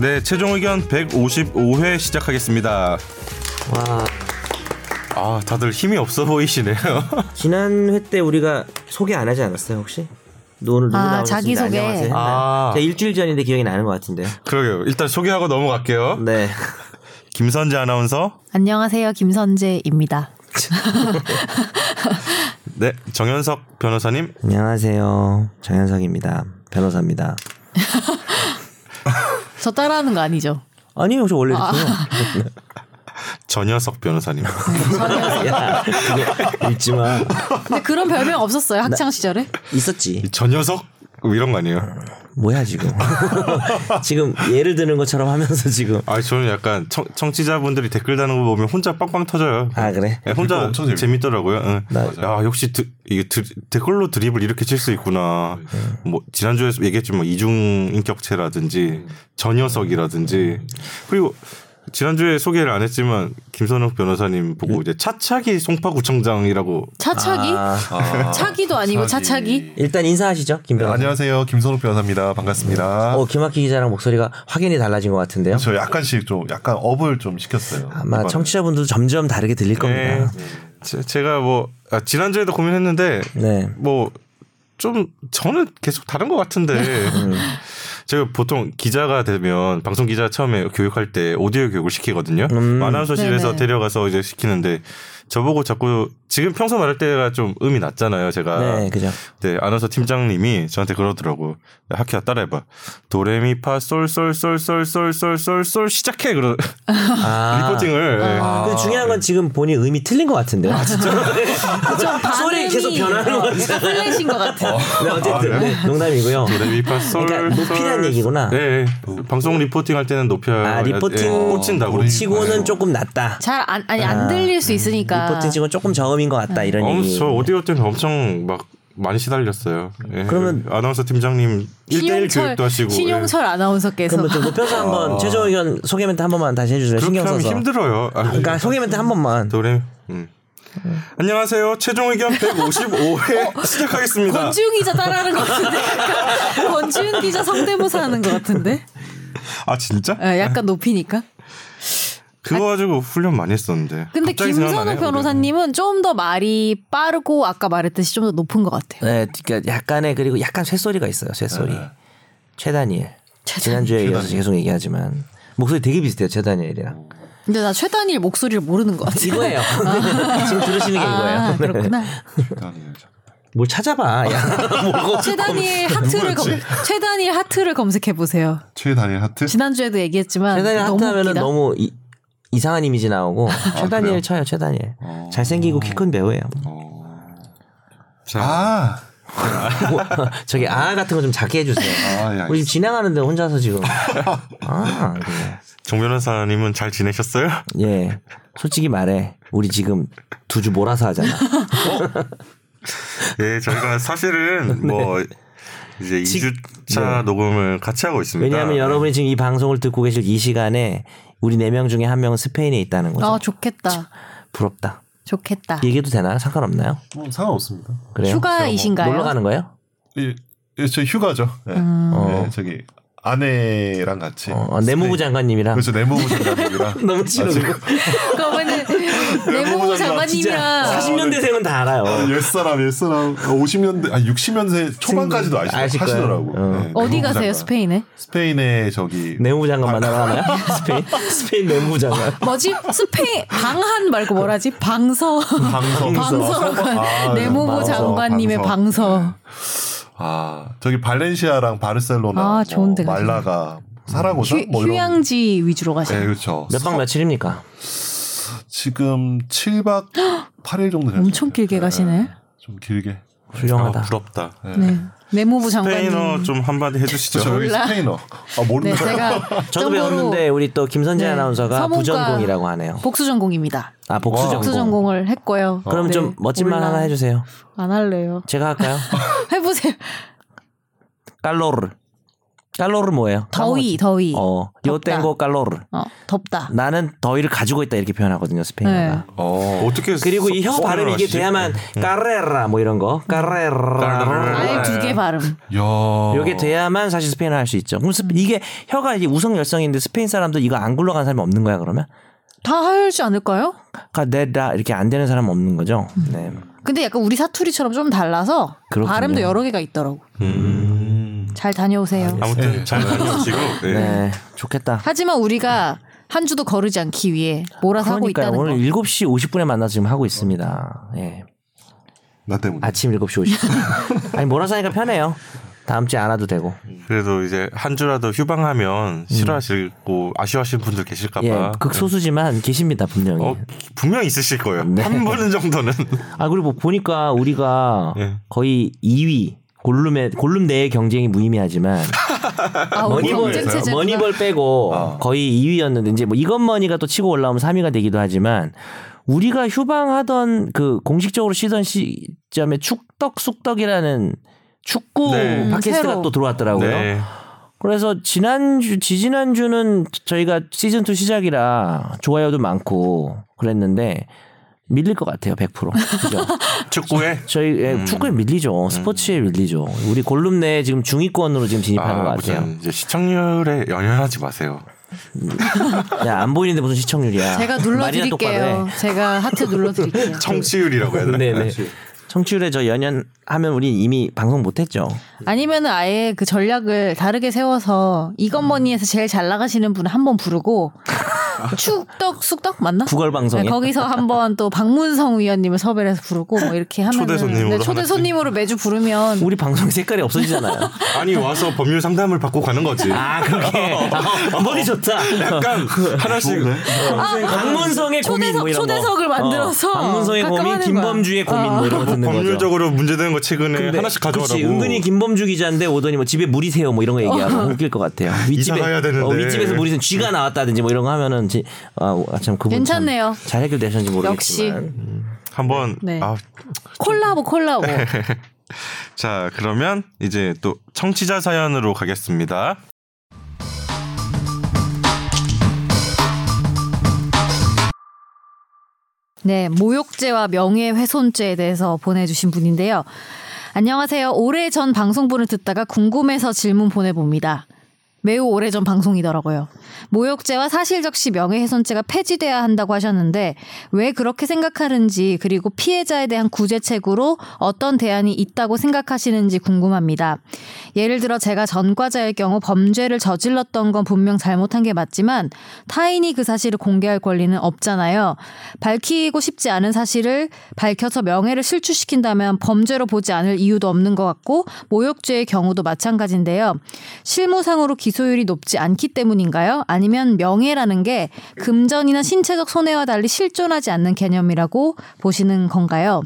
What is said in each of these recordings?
네, 최종 의견 155회 시작하겠습니다. 와 아, 다들 힘이 없어 보이시네요. 지난 회 때 우리가 소개 안 하지 않았어요 혹시? 너 오늘 누구 아. 자기 소개. 안녕하세요. 했나요? 아. 제가 일주일 전인데 기억이 나는 것 같은데요. 그러게요. 일단 소개하고 넘어갈게요. 네. 김선재 아나운서, 안녕하세요. 김선재입니다. 네, 정현석 변호사님, 안녕하세요. 정현석입니다. 변호사입니다. 저 따라하는 거 아니죠? 아니요, 저 원래 아. 이렇게요. 전현석 변호사님. 야, 읽지 마. 근데 그런 별명 없었어요 학창 시절에? 있었지. 전현석 뭐 이런 거 아니에요? 뭐야 지금? 지금 예를 드는 것처럼 하면서 지금. 아, 저는 약간 청, 청취자분들이 댓글 다는 거 보면 혼자 빵빵 터져요. 아 그래? 네, 혼자 엄청 재밌- 재밌더라고요. 응. 나- 야 역시 드, 이게 드, 댓글로 드립을 이렇게 칠 수 있구나. 뭐 지난주에 얘기했지만 이중 인격체라든지 전 녀석이라든지 그리고 지난주에 소개를 안 했지만 김선욱 변호사님 보고 이제 차차기 송파구청장이라고 차차기? 아, 차기도 아니고 차차기? 일단 인사하시죠, 김 네, 변호사. 안녕하세요. 김선욱 변호사입니다. 반갑습니다. 어, 김학기 기자랑 목소리가 확연히 달라진 것 같은데요. 저 약간씩 좀 약간 업을 좀 시켰어요. 아마 이번에. 청취자분들도 점점 다르게 들릴 네. 겁니다. 제, 제가 뭐 아, 지난주에도 고민했는데 네. 뭐 좀 저는 계속 다른 것 같은데 음. 제가 보통 기자가 되면 방송 기자 처음에 교육할 때 오디오 교육을 시키거든요. 음. 아나운서실에서 네네. 데려가서 이제 시키는데 저보고 자꾸 지금 평소 말할 때가 좀 음이 낮잖아요. 제가 네, 그죠. 네, 아나운서 팀장님이 저한테 그러더라고. 야, 하키야 따라해봐. 도레미파 솔솔솔솔솔솔솔솔 시작해 그러 아. 리포팅을. 네. 근데 중요한 건 지금 본인 음이 틀린 것 같은데요. 아, 진짜? 좀 계속 변하는 거 같아요. 플랫인 것 같아. 네, 어쨌든 네, 농담이고요. 도레미파 솔. 그러니까 솔, 얘기구나. 네, 방송 reporting 할 때는 높여. 아, reporting 예, 꽂힌다고. 치고는 조금 낮다. 잘 안 아니 안 들릴 수 있으니까. reporting 치고는 조금 저음인 것 같다 이런 어, 얘기. 저 오디오 때는 엄청 막 많이 시달렸어요. 예. 그러면- 아나운서 팀장님 1대1 교육도 하시고. 예. 신용철 아나운서께서 그러면 좀 높여서 한번 최종 의견 소개 멘트 한 번만 다시 해주세요. 신경 써서. 힘들어요. 아, 그러니까 소개 멘트 한 번만. 도레. 음. 안녕하세요. 최종 의견 155회 시작하겠습니다. 권지웅 기자 따라하는 것 같은데. 권지웅 기자 성대모사 하는 것 같은데. 아 진짜? 예, 약간 높이니까. 그거 가지고 훈련 많이 했었는데. 근데 생각나네요, 변호사님은 좀 더 말이 빠르고 아까 말했듯이 좀 더 높은 것 같아요. 네, 그러니까 약간의 그리고 약간 쇳소리가 있어요. 쇳소리. 최다니엘. 지난주에 이어서 계속 얘기하지만 목소리 되게 비슷해요. 최다니엘이랑. 근데 나 최단일 목소리를 모르는 것 같아. 이거예요. 지금 들으시는 게 이거예요. 아, 네. 그렇구나. 뭘 찾아봐. 야, 뭐 최단일 하트를 검, 최단일 하트를 검색해 보세요. 최다니엘 하트. 지난주에도 얘기했지만 너무 하트 하면은 웃기다. 너무 이, 이상한 이미지 나오고 최다니엘 그래요? 쳐요. 최다니엘. 잘생기고 키 큰 배우예요. 자, 아, 뭐, 저기 아 같은 거 좀 작게 해주세요. 아, 예, 우리 지금 진행하는데 혼자서 지금 아 그래. 정 변호사님은 잘 지내셨어요? 예 솔직히 말해 우리 지금 두 주 몰아서 하잖아. 예, 저희가 사실은 뭐 이제 지- 2주차 녹음을 같이 하고 있습니다. 왜냐하면 여러분이 지금 이 방송을 듣고 계실 이 시간에 우리 네 명 중에 한 명은 스페인에 있다는 거죠. 아 좋겠다. 부럽다. 좋겠다. 얘기해도 되나요? 상관없나요? 뭐 상관없습니다. 그래요? 휴가이신가요? 놀러 가는 거예요? 이, 이, 저 휴가죠. 네. 어. 네, 저기 아내랑 같이. 어, 내무부 장관님이랑 그렇죠. 내무부 장관님이랑. 너무 싫어. 지금 그러면은 내무부 장관님이랑 40년대생은 다 알아요. 옛사람, 옛사람. 50년대, 아니 60년대 초반까지도 아시, 아실. 하시더라고. 어. 네, 어디 가세요 장관. 스페인에? 스페인에 저기 내무부 장관 만나러 가나요? 스페인 스페인 내무부 장관. 뭐지? 스페인 방한 말고 뭐라지? 방서. 방서. 방서라고 한 아, 내무부 방서, 장관님의 방서. 방서. 아, 저기 발렌시아랑 바르셀로나, 아, 좋은 데 뭐. 말라가, 사라고사 휴, 뭐. 휴양지 위주로 네, 가시는. 그렇죠. 몇 박 며칠입니까? 지금 7박 8일 정도 됐어요. 엄청 길게 가시네. 좀 길게. 훌륭하다. 아, 부럽다. 네. 내무부 장관님. 스페인어 좀 한마디 해주시죠. 저 여기 몰라. 스페인어. 아, 네, 모르는 거야. 제가 저도 배웠는데 우리 또 김선재 네, 아나운서가 부전공이라고 하네요. 복수 전공입니다. 아 복수 와. 전공. 복수 전공을 했고요. 그럼 네, 좀 멋진 말. 하나 해주세요. 안 할래요. 제가 할까요? 해보세요. 깔로르. 깔로르 뭐예요? 더위, 더위. 어, 요 덥다. 땡고 깔로르. 어, 덥다. 나는 더위를 가지고 있다 이렇게 표현하거든요 스페인어가. 네. 어, 어떻게 그리고 이혀 써- 발음이 이게? 돼야만 까레라 뭐 이런 거 까레라 아예 두개 발음. 야. 요게 돼야만 사실 스페인어 할 수 있죠. 그럼 스페- 이게 혀가 이게 우성 열성인데 스페인 사람들 이거 안 굴러간 사람이 없는 거야 그러면? 다 하지 않을까요? 카데라 이렇게 안 되는 사람 은 없는 거죠. 네. 근데 약간 우리 사투리처럼 좀 달라서 그렇군요. 발음도 여러 개가 있더라고. 잘 다녀오세요. 아무튼 잘 다녀오시고. 네. 네. 좋겠다. 하지만 우리가 한 주도 거르지 않기 위해 몰아서 하고 그러니까 있다는 오늘 거. 7시 50분에 만나서 지금 하고 있습니다. 예. 나 때문에. 아침 7시 50분. 아니 몰아서 하니까 편해요. 다음 주에 안 와도 되고. 그래도 이제 한 주라도 휴방하면 싫어하시고 아쉬워하시는 분들 계실까봐. 예, 극소수지만 계십니다 분명히. 어, 분명 있으실 거예요. 네. 한 분 정도는. 아 그리고 보니까 우리가 예. 거의 2위 골룸의 골룸 내의 경쟁이 무의미하지만 아, 머니볼. 머니볼 빼고 어. 거의 2위였는데 이제 뭐 이것머니가 또 치고 올라오면 3위가 되기도 하지만 우리가 휴방하던 그 공식적으로 쉬던 시점에 축덕 쑥덕이라는 축구 네. 팟캐스트가 새로. 또 들어왔더라고요. 네. 그래서 지난주 지지난주는 저희가 시즌 2 시작이라 좋아요도 많고 그랬는데 밀릴 것 같아요 100% 그죠? 축구에 저희 예, 축구에 밀리죠 스포츠에 밀리죠 우리 골룸 내에 지금 중위권으로 지금 진입하는 것 같아요 이제 시청률에 연연하지 마세요. 야 안 보이는데 무슨 시청률이야 제가 눌러드릴게요. 해. 제가 하트 눌러드릴게요. 청취율이라고 해야 되나? 네네 청취율에 저 연연 하면 우리 이미 방송 못했죠. 아니면은 아예 그 전략을 다르게 세워서 이것머니에서 제일 잘 나가시는 분을 한번 부르고 축덕 쑥덕 맞나? 구걸 방송에 네, 거기서 한번 또 박문성 위원님을 섭외를 해서 부르고 뭐 이렇게 하면 초대 손님으로 초대 하나씩. 손님으로 매주 부르면 우리 방송 색깔이 없어지잖아요 아니 와서 법률 상담을 받고 가는 거지. 아 그렇게 어, 머리 좋다 약간 하나씩 좋은데? 박문성의 고민 뭐 초대석- 이런 거. 초대석을 만들어서 어, 박문성의 가끔 고민, 김범주의 거야. 고민 뭐 이런 거 듣는 거죠. 법률적으로 문제되는 거 최근에 근데 하나씩 가져가라고. 그치, 은근히 김범주 기자인데 오더니 뭐 집에 물이 새요 뭐 이런 거 얘기하고 웃길 것 같아요. 윗집에. 어, 윗집에서 물이 새 쥐가 나왔다든지 뭐 이런 거 하면은 지, 아, 참 그분 괜찮네요. 참잘 해결되셨는지 모르겠지만 역시. 한번 네. 아, 콜라보 콜라보. 자 그러면 이제 또 청취자 사연으로 가겠습니다. 네, 모욕죄와 명예훼손죄에 대해서 보내주신 분인데요. 안녕하세요. 오래 전 방송분을 듣다가 궁금해서 질문 보내봅니다. 매우 오래전 방송이더라고요. 모욕죄와 사실적시 명예훼손죄가 폐지돼야 한다고 하셨는데 왜 그렇게 생각하는지 그리고 피해자에 대한 구제책으로 어떤 대안이 있다고 생각하시는지 궁금합니다. 예를 들어 제가 전과자일 경우 범죄를 저질렀던 건 분명 잘못한 게 맞지만 타인이 그 사실을 공개할 권리는 없잖아요. 밝히고 싶지 않은 사실을 밝혀서 명예를 실추시킨다면 범죄로 보지 않을 이유도 없는 것 같고 모욕죄의 경우도 마찬가지인데요. 실무상으로 기 소율이 높지 않기 때문인가요? 아니면 명예라는 게 금전이나 신체적 손해와 달리 실존하지 않는 개념이라고 보시는 건가요?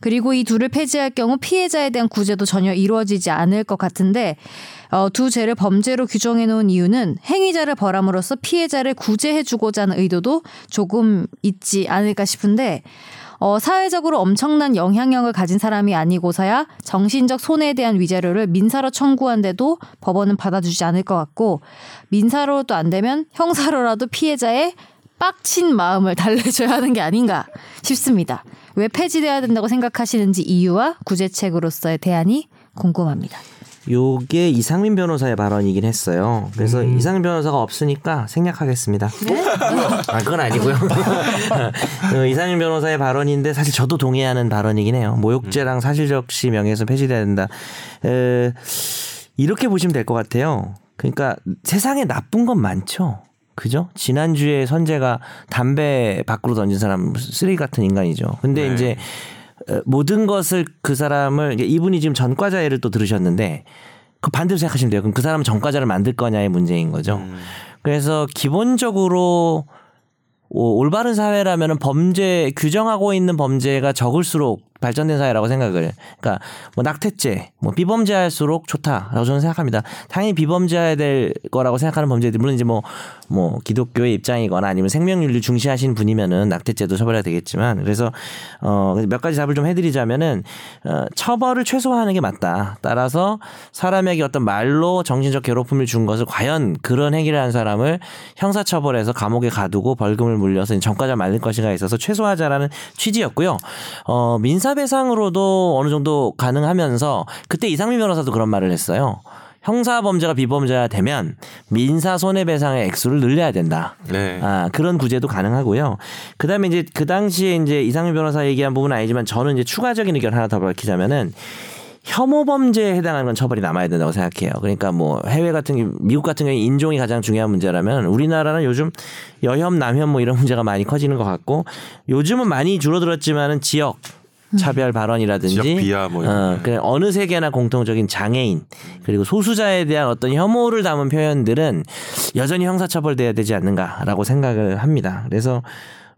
그리고 이 둘을 폐지할 경우 피해자에 대한 구제도 전혀 이루어지지 않을 것 같은데 어, 두 죄를 범죄로 규정해 놓은 이유는 행위자를 벌함으로써 피해자를 구제해주고자 하는 의도도 조금 있지 않을까 싶은데 어, 사회적으로 엄청난 영향력을 가진 사람이 아니고서야 정신적 손해에 대한 위자료를 민사로 청구한데도 법원은 받아주지 않을 것 같고 민사로도 안 되면 형사로라도 피해자의 빡친 마음을 달래줘야 하는 게 아닌가 싶습니다. 왜 폐지돼야 된다고 생각하시는지 이유와 구제책으로서의 대안이 궁금합니다. 요게 이상민 변호사의 발언이긴 했어요. 그래서 이상민 변호사가 없으니까 생략하겠습니다. 아 그건 아니고요. 그 이상민 변호사의 발언인데 사실 저도 동의하는 발언이긴 해요. 모욕죄랑 사실적시 명예훼손 폐지돼야 된다. 에, 이렇게 보시면 될 것 같아요. 그러니까 세상에 나쁜 건 많죠. 그죠? 지난주에 선재가 담배 밖으로 던진 사람 쓰레기 같은 인간이죠. 근데 네. 이제 어, 모든 것을 그 사람을 이분이 지금 전과자 예를 또 들으셨는데 그 반대로 생각하시면 돼요. 그럼 그 사람은 전과자를 만들 거냐의 문제인 거죠. 그래서 기본적으로 오- 올바른 사회라면은 범죄 규정하고 있는 범죄가 적을수록 발전된 사회라고 생각을. 그러니까 뭐 낙태죄, 뭐 비범죄할수록 좋다라고 저는 생각합니다. 당연히 비범죄해야 될 거라고 생각하는 범죄들 물론 이제 뭐뭐 기독교의 입장이거나 아니면 생명윤리 중시하시는 분이면은 낙태죄도 처벌해야 되겠지만 그래서 어몇 가지 답을 좀 해드리자면은 어 처벌을 최소화하는 게 맞다. 따라서 사람에게 어떤 말로 정신적 괴롭힘을 준 것을 과연 그런 행위를 한 사람을 형사처벌해서 감옥에 가두고 벌금을 물려서 전과자 말릴 것인가에 있어서 최소화하자라는 취지였고요. 어 민사 배상으로도 어느 정도 가능하면서 그때 이상민 변호사도 그런 말을 했어요. 형사 범죄가 비범죄가 되면 민사 손해배상의 액수를 늘려야 된다. 네. 아, 그런 구제도 가능하고요. 그 다음에 이제 그 당시에 이제 이상민 변호사 얘기한 부분은 아니지만 저는 이제 추가적인 의견 하나 더 밝히자면은 혐오 범죄에 해당하는 건 처벌이 남아야 된다고 생각해요. 그러니까 뭐 해외 같은 경우 미국 같은 경우에 인종이 가장 중요한 문제라면 우리나라는 요즘 여혐 남혐 뭐 이런 문제가 많이 커지는 것 같고 요즘은 많이 줄어들었지만은 지역 차별 발언이라든지 지역 비하 뭐 어, 그 어느 세계나 공통적인 장애인 그리고 소수자에 대한 어떤 혐오를 담은 표현들은 여전히 형사처벌돼야 되지 않는가라고 생각을 합니다. 그래서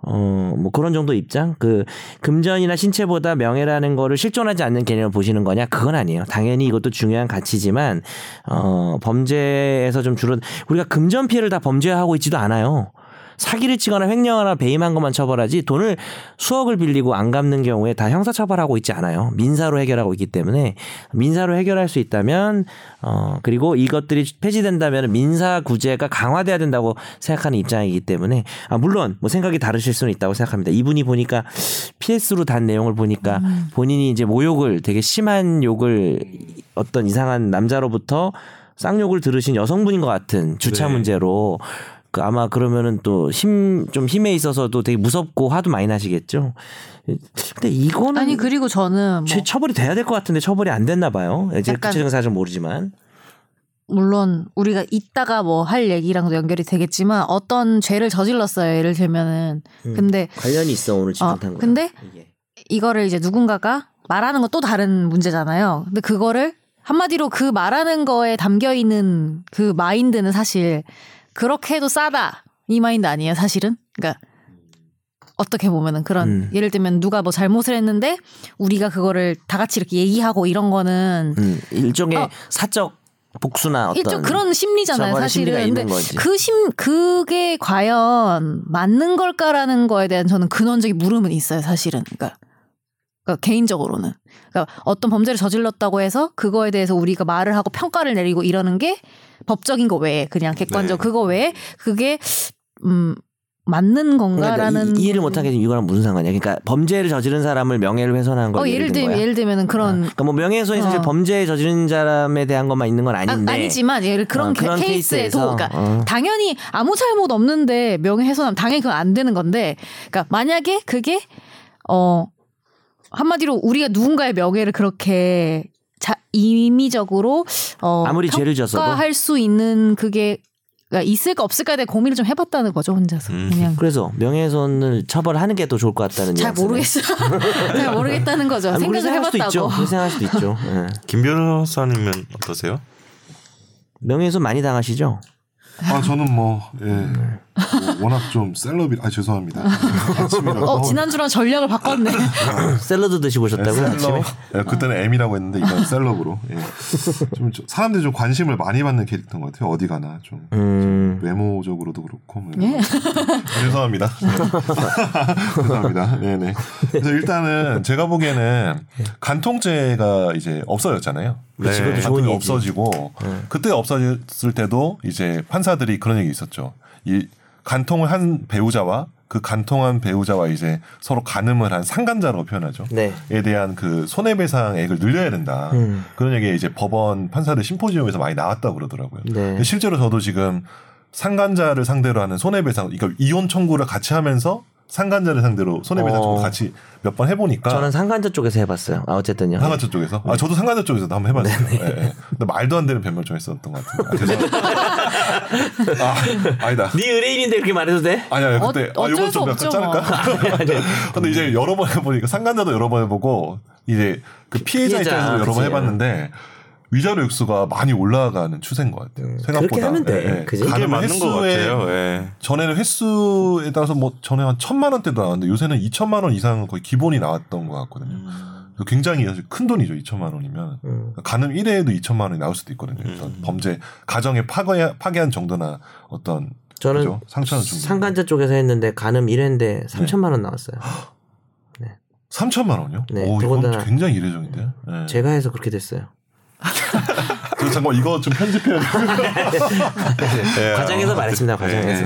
어, 뭐 그런 정도 입장? 그 금전이나 신체보다 명예라는 거를 실존하지 않는 개념을 보시는 거냐? 그건 아니에요. 당연히 이것도 중요한 가치지만 어, 범죄에서 좀 줄어 우리가 금전 피해를 다 범죄화하고 있지도 않아요. 사기를 치거나 횡령하거나 배임한 것만 처벌하지 돈을 수억을 빌리고 안 갚는 경우에 다 형사 처벌하고 있지 않아요. 민사로 해결하고 있기 때문에 민사로 해결할 수 있다면 어 그리고 이것들이 폐지된다면 민사 구제가 강화돼야 된다고 생각하는 입장이기 때문에 아 물론 뭐 생각이 다르실 수는 있다고 생각합니다. 이분이 보니까 PS로 단 내용을 보니까 본인이 이제 모욕을 되게 심한 욕을 어떤 이상한 남자로부터 쌍욕을 들으신 여성분인 것 같은 주차 네. 문제로 그 아마 그러면은 또 힘 좀 힘에 있어서도 되게 무섭고 화도 많이 나시겠죠. 근데 이거는 아니 그리고 저는 뭐죄 처벌이 돼야 될 것 같은데 처벌이 안 됐나 봐요. 이제 구체적인 사실은 모르지만. 물론 우리가 이따가 뭐 할 얘기랑도 연결이 되겠지만 어떤 죄를 저질렀어요. 예를 들면은 근데 관련이 있어 오늘 어, 지적한 거. 근데 이게. 이거를 이제 누군가가 말하는 건 또 다른 문제잖아요. 근데 그거를 한마디로 그 말하는 거에 담겨 있는 그 마인드는 사실 그렇게 해도 싸다 이 마인드 아니에요, 사실은. 그러니까 어떻게 보면은 그런 음. 예를 들면 누가 뭐 잘못을 했는데 우리가 그거를 다 같이 이렇게 얘기하고 이런 거는 음, 일종의 어. 사적 복수나 어떤 일종 그런 심리잖아요, 사실은. 근데 거지. 그 심, 그게 과연 맞는 걸까라는 거에 대한 저는 근원적인 물음은 있어요, 사실은. 그러니까, 그러니까 개인적으로는. 그러니까 어떤 범죄를 저질렀다고 해서 그거에 대해서 우리가 말을 하고 평가를 내리고 이러는 게 법적인 거 외에 그냥 객관적 네. 그거 외에 그게 음 맞는 그러니까 건가라는 이, 이해를 못 하게 지금 이거랑 무슨 상관이야? 그러니까 범죄를 저지른 사람을 명예를 훼손한 걸어 예를 든 들면 거야. 예를 들면은 그런 그러니까 뭐 명예훼손이 사실 어. 범죄 저지른 사람에 대한 것만 있는 건 아, 아닌데. 아 니지만 예를 그런 어, 케- 그런 케이스에도 케이스에서, 그러니까 어. 당연히 아무 잘못 없는데 명예훼손하면 당연히 그건 안 되는 건데 그러니까 만약에 그게 어 한마디로 우리가 누군가의 명예를 그렇게 자, 임의적으로 어 아무리 죄를 졌어도? 평가할 수 있는 그게 그러니까 있을까 없을까에 대해 고민을 좀 해봤다는 거죠 혼자서 음. 그냥 그래서 명예훼손을 처벌하는 게 더 좋을 것 같다는 잘. 모르겠어요 잘 모르겠다는 거죠 아니, 생각을 생각할 수도 있죠. 해봤다고 생각할 수도 있죠. 예. 김 변호사님은 어떠세요? 명예훼손 많이 당하시죠? 아 저는 뭐, 예, 뭐 워낙 좀 셀럽이 아 죄송합니다. 어 지난주랑 전략을 바꿨네 샐러드 드시고 오셨다고요 아침에? 셀럽. 예, 그때는 M이라고 했는데 이건 셀럽으로. 예. 좀, 좀 사람들이 좀 관심을 많이 받는 캐릭터인 것 같아요. 어디 가나 좀 음. 외모적으로도 그렇고. 뭐 예. 죄송합니다. 죄송합니다. 네네. 그래서 일단은 제가 보기에는 간통죄가 이제 없어졌잖아요. 그치, 네. 좋은 간통이. 없어지고 그때 없어졌을 때도 이제 판사들이 그런 얘기 있었죠. 이 간통을 한 배우자와 그 간통한 배우자와 이제 서로 간음을 한 상간자라고 표현하죠. 네. 에 대한 그 손해배상액을 늘려야 된다. 음. 그런 얘기 이제 법원 판사들 심포지움에서 많이 나왔다고 그러더라고요. 네. 실제로 저도 지금 상간자를 상대로 하는 손해배상, 그러니까 이혼 청구를 같이 하면서 상간자를 상대로 손해배상 어. 청구 같이 몇 번 해보니까 저는 상간자 쪽에서 해봤어요. 아 어쨌든요. 상간자 쪽에서 아 저도 상간자 쪽에서도 한번 해봤어요. 네, 예, 예. 근데 말도 안 되는 변명 좀 했었던 것 같은데. 아. 아, 아니다. 네 의뢰인인데 그렇게 말해도 돼? 아니야 어- 그때 아 어쩔 이건 수좀 약간 자를까? 네. 근데 이제 여러 번 해보니까 상간자도 여러 번 해보고 이제 그 피해자, 피해자, 입장에서 여러 번 그치. 해봤는데 위자료 액수가 많이 올라가는 추세인 것 같아요. 생각보다. 그렇게 하면 돼. 예, 예. 그지? 그게 가늠 맞는 것 횟수에 같아요. 예. 전에는 횟수에 따라서 뭐 전에 한 천만 원대도 나왔는데 요새는 2천만 원 이상은 거의 기본이 나왔던 것 같거든요. 그래서 굉장히 큰 돈이죠. 2천만 원이면 음. 가늠 1회에도 2천만 원이 나올 수도 있거든요. 그래서 범죄 가정에 파괴 파괴한 정도나 어떤 저는 그죠? 상처는 좀 상간자 쪽에서 했는데 간음 1회인데 3천만 원 나왔어요. 3천만 원요? 네, 오, 이건 굉장히 이례적인데. 네. 제가 해서 그렇게 됐어요. 저 잠깐 이거 좀 편집해야 예, 과장해서 어, 말했습니다. 과장해서.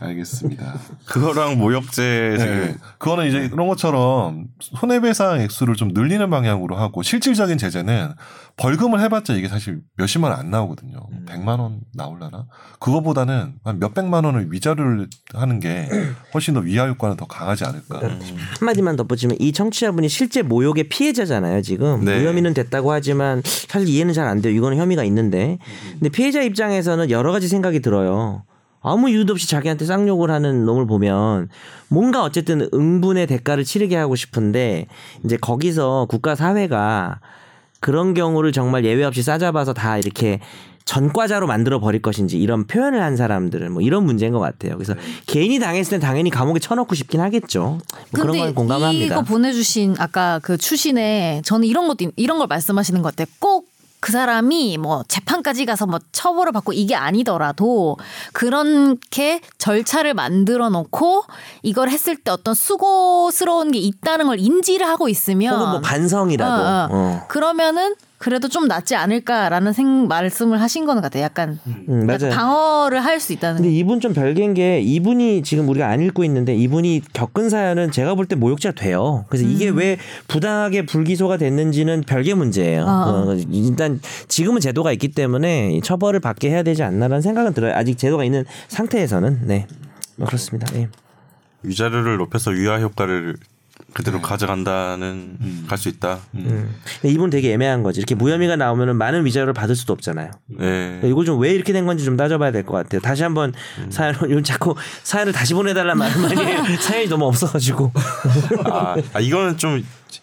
네, 알겠습니다. 그거랑 모욕죄 네. 그거는 이제 이런 것처럼 손해배상 액수를 좀 늘리는 방향으로 하고 실질적인 제재는 벌금을 해봤자 이게 사실 몇십만 원 안 나오거든요. 음. 백만 원 나올라나? 그거보다는 한 몇백만 원을 위자료를 하는 게 훨씬 더 위화 효과는 더 강하지 않을까. 그러니까 한마디만 덧붙이면 이 청취자분이 실제 모욕의 피해자잖아요. 지금 네. 무혐의는 됐다고 하지만 사실 이해는 잘 안 돼요. 이거는 혐의가 있는데 근데 피해자 입장에서는 여러 가지 생각이 들어요. 아무 이유도 없이 자기한테 쌍욕을 하는 놈을 보면 뭔가 어쨌든 응분의 대가를 치르게 하고 싶은데 이제 거기서 국가 사회가 그런 경우를 정말 예외 없이 싸잡아서 다 이렇게 전과자로 만들어 버릴 것인지 이런 표현을 한 사람들은 뭐 이런 문제인 것 같아요. 그래서 개인이 당했을 땐 당연히 감옥에 쳐넣고 싶긴 하겠죠. 뭐 그런 건 공감합니다. 이거 보내주신 아까 그 추신에 저는 이런 것도 있- 이런 걸 말씀하시는 것 같아요. 꼭 그 사람이 뭐 재판까지 가서 뭐 처벌을 받고 이게 아니더라도 그렇게 절차를 만들어 놓고 이걸 했을 때 어떤 수고스러운 게 있다는 걸 인지를 하고 있으면 혹은 뭐 반성이라도. 어, 어. 어. 그러면은 그래도 좀 낫지 않을까라는 생 말씀을 하신 거는 같아요. 약간, 음, 약간 맞아요. 방어를 할 수 있다는. 근데 이분 좀 별개인 게 이분이 지금 우리가 안 읽고 있는데 이분이 겪은 사연은 제가 볼 때 모욕죄가 돼요. 그래서 이게 음. 왜 부당하게 불기소가 됐는지는 별개 문제예요. 아. 어, 일단 지금은 제도가 있기 때문에 이 처벌을 받게 해야 되지 않나라는 생각은 들어요. 아직 제도가 있는 상태에서는 네뭐 그렇습니다. 네. 위자료를 높여서 위화 효과를 그대로 가져간다는 갈수 있다. 음. 근데 이분 되게 애매한 거지. 이렇게 무혐의가 나오면은 많은 위자료를 받을 수도 없잖아요. 네. 이걸 좀 왜 이렇게 된 건지 좀 따져봐야 될 것 같아요. 다시 한번 사연을 요즘 자꾸 사연을 다시 보내달란 말을 많이. 사연이 너무 없어가지고. 아, 아, 이거는 좀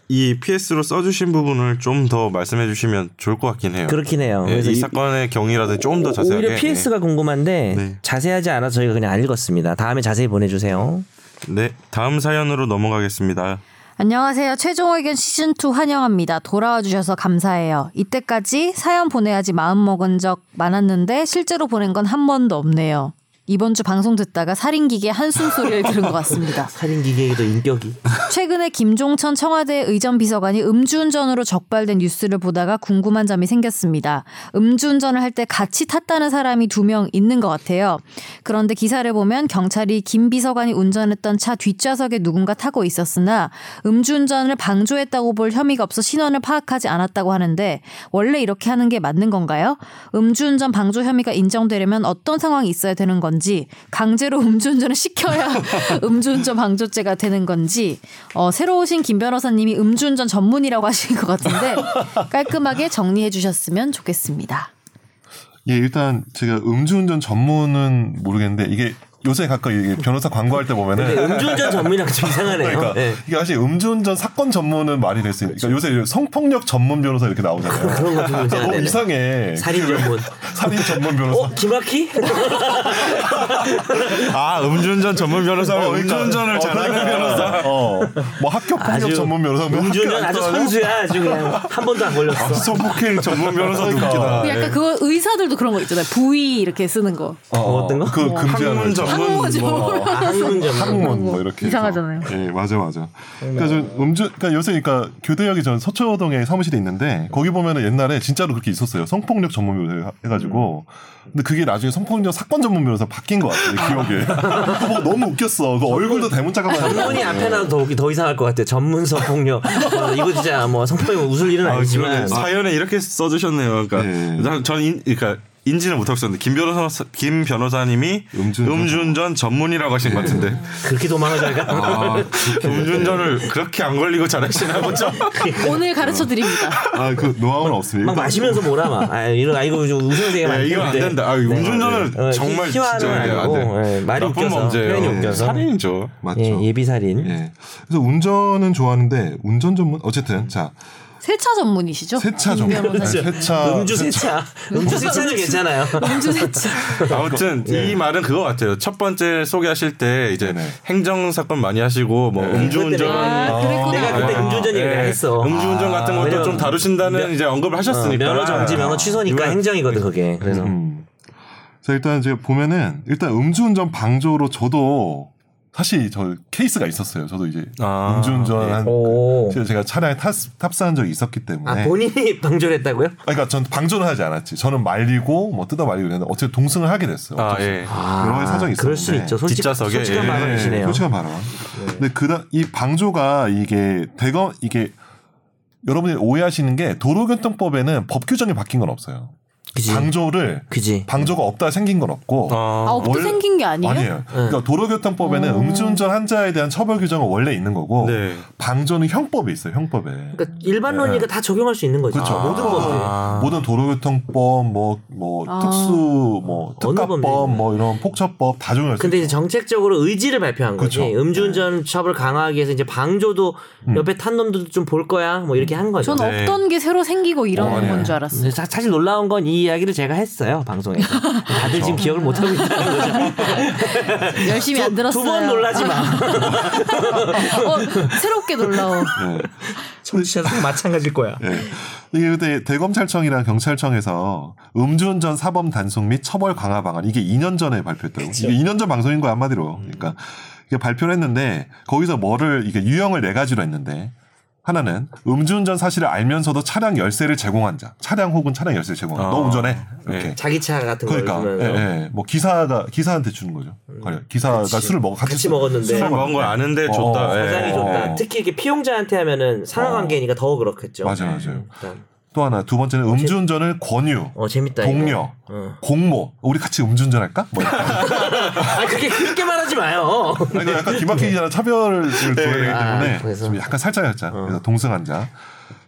이 PS로 써주신 부분을 좀 더 말씀해 주시면 좋을 것 같긴 해요. 그렇긴 해요. 예, 그래서 이, 이- 사건의 경위라든지 조금 더 자세하게. 오히려 PS가 궁금한데 네. 자세하지 않아서 저희가 그냥 안 읽었습니다. 다음에 자세히 보내주세요. 네, 다음 사연으로 넘어가겠습니다. 안녕하세요. 최종 의견 시즌 2 환영합니다. 돌아와 주셔서 감사해요. 이때까지 사연 보내야지 마음 먹은 적 많았는데 실제로 보낸 건 한 번도 없네요. 이번 주 방송 듣다가 살인기계 한숨 소리를 들은 것 같습니다. 살인기계에도 인격이. 최근에 김종천 청와대 의전 비서관이 음주운전으로 적발된 뉴스를 보다가 궁금한 점이 생겼습니다. 음주운전을 할 때 같이 탔다는 사람이 두 명 있는 것 같아요. 그런데 기사를 보면 경찰이 김 비서관이 운전했던 차 뒷좌석에 누군가 타고 있었으나 음주운전을 방조했다고 볼 혐의가 없어 신원을 파악하지 않았다고 하는데 원래 이렇게 하는 게 맞는 건가요? 음주운전 방조 혐의가 인정되려면 어떤 상황이 있어야 되는 건지 강제로 음주운전을 시켜야 음주운전 방조죄가 되는 건지 어, 새로 오신 김 변호사님이 음주운전 전문이라고 하신 것 같은데 깔끔하게 정리해 주셨으면 좋겠습니다. 예, 일단 제가 음주운전 전문은 모르겠는데 이게 요새 가끔 변호사 광고할 때 보면은 음주운전 전문이랑 좀 이상하네요. 그러니까 네. 이게 사실 음주운전 사건 전문은 말이 될수 있으니까 요새 성폭력 전문 변호사 이렇게 나오잖아요. 그런 것도 문제가 너무 되네. 이상해. 살인 전문. 살인 전문 변호사. 어 김학희? 아, 음주운전 전문 변호사면 어, 그러니까, 음주운전을 어, 잘하는 그러니까, 변호사. 어, 뭐 학교 폭력 전문 변호사. 뭐 음주운전 아주 안 선수야. 아주 그냥 한 번도 안 걸렸어. 성폭행 전문 변호사도 그러니까. 웃기다. 약간 그거 의사들도 그런 거 있잖아요. 부위 이렇게 쓰는 거. 어, 어떤 거? 그 금지하는 거. 전문 항문죠. 뭐. 아, 학문. 학문 뭐 이렇게 이상하잖아요. 예, 맞아 맞아. 그러니까 좀 음주 그러니까 요새 그러니까 교대역이 전 서초동에 사무실에 있는데 거기 보면은 옛날에 진짜로 그렇게 있었어요. 성폭력 전문 변호사 해가지고. 근데 그게 나중에 성폭력 사건 전문 변호사 바뀐 것 같아요. 기억에. 그거 보고 너무 웃겼어. 그 얼굴도 대문짝가 전문이 앞에 나도 더, 더 이상할 것 같아요. 전문 성폭력. 어, 이거 진짜 뭐 성폭력 웃을 일은 아, 아니지만. 사연에 이렇게 써주셨네요. 그러니까 네. 난- 저는 인, 그러니까 인지는 못하고 있었는데 김 변호사 김 변호사님이 음주운전. 음주운전 전문이라고 하신 것 같은데 그렇게 도망을 잘 가? 아, 음주운전을 그렇게 안 걸리고 잘하시나 보죠. 오늘 가르쳐 드립니다. 아그 노하우는 없습니다. 막 마시면서 뭐라 막. 아, 이런, 아, 이거 되게 네, 많이 이건 안 된다. 아, 음주운전을 어, 정말 희화는 진짜 안 아니고, 돼. 예, 말이 나쁜 웃겨서. 표현이 웃겨서. 살인이죠. 맞죠. 예, 예비 살인. 예. 그래서 운전은 좋아하는데 운전 전문 어쨌든 자 세차 전문이시죠? 세차 김 전문. 아니, 세차 음주 세차. 음주 세차는 괜찮아요. 음주 세차. 아무튼 이 말은 그거 같아요. 첫 번째 소개하실 때 이제 네네. 행정 사건 많이 하시고 뭐 음주운전 아, 그랬구나. 내가 그때 아, 음주운전 얘기를 예. 했어. 음주운전 같은 것도 왜냐면 좀 다루신다는 이제 언급을 어, 하셨으니까 면허 정지, 면허 취소니까 이건 행정이거든 그게. 그래서 음. 자 일단 제가 보면은 일단 음주운전 방조로 저도 사실 저 케이스가 있었어요. 저도 이제 아, 음주운전 예. 한 오. 제가- 차량에 탑, 탑승한 적이 있었기 때문에 아 본인이 방조를 했다고요? 그러니까 전 방조는 하지 않았지. 저는 말리고 뭐 뜯어 말리고 그랬는데 어쨌든 동승을 하게 됐어요. 아, 예. 아, 여러 가지 사정이 그럴 수 있었는데. 있죠. 솔직, 뒷좌석에, 솔직한 예. 발언이시네요. 솔직한 발언. 근데 그다 이 방조가 이게 대검 이게 여러분이 오해하시는 게 도로교통법에는 법 규정이 바뀐 건 없어요. 그지. 방조를 그지. 방조가 없다 생긴 건 없고 아, 아, 없도 원래- 생긴 게 아니에요? 아니에요. 그러니까 도로교통법에는 어. 음주운전 한 자에 대한 처벌 규정은 원래 있는 거고 네. 방조는 형법에 있어요. 형법에. 그러니까 일반 논리가 다 적용할 수 있는 거죠. 그렇죠. 모든 법에 아. 모든 도로교통법 뭐뭐 아. 특수 뭐 특가법. 뭐 이런 폭처법 다 적용할 수 근데 이제. 정책적으로 의지를 발표한 거지. 그쵸. 음주운전 처벌 강화하기 위해서 이제 방조도 옆에 탄 놈들도 좀 볼 거야. 뭐 이렇게 한 거죠. 전 네. 없던 게 새로 생기고 이런 어, 아니에요. 건줄 알았어요. 사실 놀라운 건이 이야기를 제가 했어요 방송에서 다들 지금 기억을 못 하고 있다는 거죠. 열심히 안 들었어요. 두 번 놀라지 마. 어, 새롭게 놀라워. 네. 청취자도 마찬가지일 거야. 예. 이게 그때 대검찰청이랑 경찰청에서 음주운전 사범 단속 및 처벌 강화 방안 이게 2년 전에 발표했더라고요. 이게 2년 전 방송인 거야 한마디로. 그러니까 이게 발표를 했는데 거기서 뭐를 이게 유형을 네 가지로 했는데 하나는 음주운전 사실을 알면서도 차량 열쇠를 제공한 자, 차량 혹은 차량 열쇠 제공한. 자. 너 아, 운전해 이렇게. 네. 자기 차 같은 걸 그러니까 예, 예. 뭐 기사가 기사한테 주는 거죠. 가령 기사가 그치. 술을 먹어 같이, 같이 술- 먹었는데 술 먹은 걸 아는데 어, 줬다. 어, 예. 사장이 좋다. 어. 특히 이게 피용자한테 하면은 상하 관계니까 더 그렇겠죠. 맞아 요 맞아요. 일단 또 하나 두 번째는 음주운전을 권유, 어 재밌다. 동료. 어. 공모. 우리 같이 음주운전 할까? 뭐. 아 그게 그렇게 말하지 마요. 아니, 그 약간 기막히기 전에 차별을 둬야 되기 아, 때문에 그래서. 좀 약간 살짝였자. 그래서 동승한 자.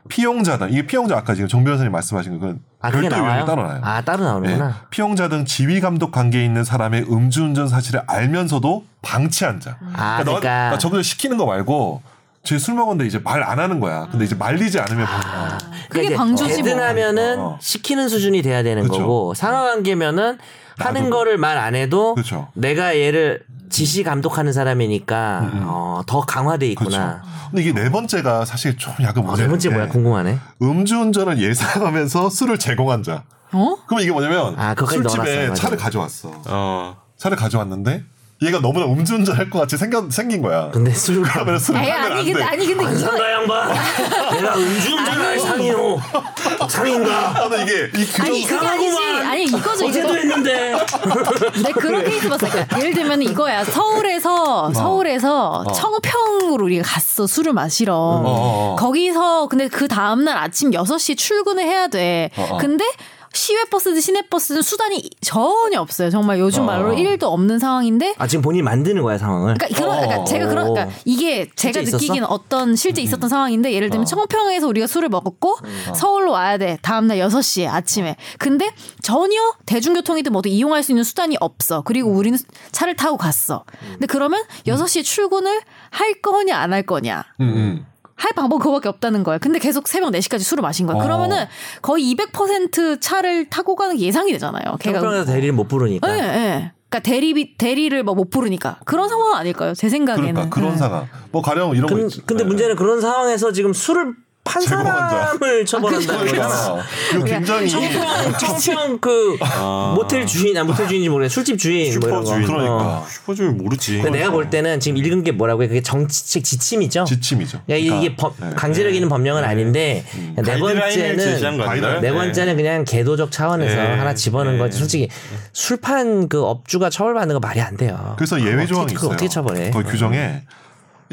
피용자다. 이게 피용자 아까 지금 정 변호사님 말씀하신 그건 아 별도 따로 나요. 아 따로 네. 나오는구나. 피용자 등 지휘 감독 관계에 있는 사람의 음주운전 사실을 알면서도 방치한 자. 아, 너- 그러니까. 나 저기서 시키는 거 말고 쟤술 먹었는데 이제 말 안 하는 거야. 근데 이제 말리지 않으면 방- 그게 방조지 뭐. 대등하면은 어. 시키는 수준이 돼야 되는 그쵸. 거고 상하관계면은 하는 나도. 거를 말 안 해도 그쵸. 내가 얘를 지시 감독하는 사람이니까 어, 더 강화돼. 있구나. 근데 이게 네 번째가 사실 좀 약간 어, 문제인데 네 번째 뭐야 궁금하네. 음주운전을 예상하면서 술을 제공한 자. 어? 그럼 이게 뭐냐면 아, 넣어놨어요. 술집에 맞아. 차를 가져왔어. 어. 차를 가져왔는데 얘가 너무나 음주운전 할 것 같이 생겨, 생긴 거야. 근데 술 그러면 술을 에이, 하면 아니 안 근데 돼. 아니 근데 이거 상가 양반 내가 음주운전 할 상이요 상인가 아, 근데 이게 이 규정 아니 그게 아니지. 아니 이거죠 어제도 이거. 했는데 네 그런 케이스 봤어요. 그러니까 예를 들면 이거야. 서울에서 서울에서 청평으로 우리가 갔어 술을 마시러. 어, 어. 거기서 근데 그 다음 날 아침 6시에 출근을 해야 돼. 어, 어. 근데 시외 버스든 시내 버스든 수단이 전혀 없어요. 정말 요즘 어. 말로 1도 없는 상황인데 아 지금 본인이 만드는 거야 상황을 그러니까 그런 그러니까 어. 제가 그런 그러니까 이게 제가? 느끼기는 어떤 실제 있었던 상황인데 예를 들면 어. 청평에서 우리가 술을 먹었고 서울로 와야 돼. 다음 날 6시에 아침에. 근데 전혀 대중교통이든 뭐든 이용할 수 있는 수단이 없어. 그리고 우리는 차를 타고 갔어. 근데 그러면 6시에 출근을 할 거냐 안 할 거냐. 음, 음. 할 방법 그거밖에 없다는 거예요. 근데 계속 새벽 4시까지 술을 마신 거야. 어. 그러면은 거의 200% 차를 타고 가는 게 예상이 되잖아요. 걔가 청평에서 대리를 못 부르니까 예, 예. 그러니까 대리 대리를 뭐 못 부르니까 그런 상황 아닐까요? 제 생각에는. 그러니까 그런 예. 상황. 뭐 가령 이런 거 근, 있지. 근데 네. 문제는 그런 상황에서 지금 술을 한 자. 사람을 처벌한다는 거잖아. 그러니까 그리고 굉장히 청평 청평 그 모텔 주인 아 모텔 주인인지 모르겠어 술집 주인 뭐. 슈퍼 주인. 그러니까 어. 슈퍼 주인 모르지. 근데 내가 볼 때는 지금 읽은 게 뭐라고 해 그게 정치책 지침이죠. 지침이죠. 야 이게, 그러니까, 이게 법- 네. 강제력 있는 법령은 아닌데 네 가이드라인을 제시한 번째는 건가요? 네 번째는 그냥 개도적 차원에서 네. 하나 집어넣은 네. 거지. 솔직히 술판 그 업주가 처벌받는 거 말이 안 돼요. 그래서 예외 어떻게- 조항이 있어요. 어떻게 처벌해? 거 규정에 이-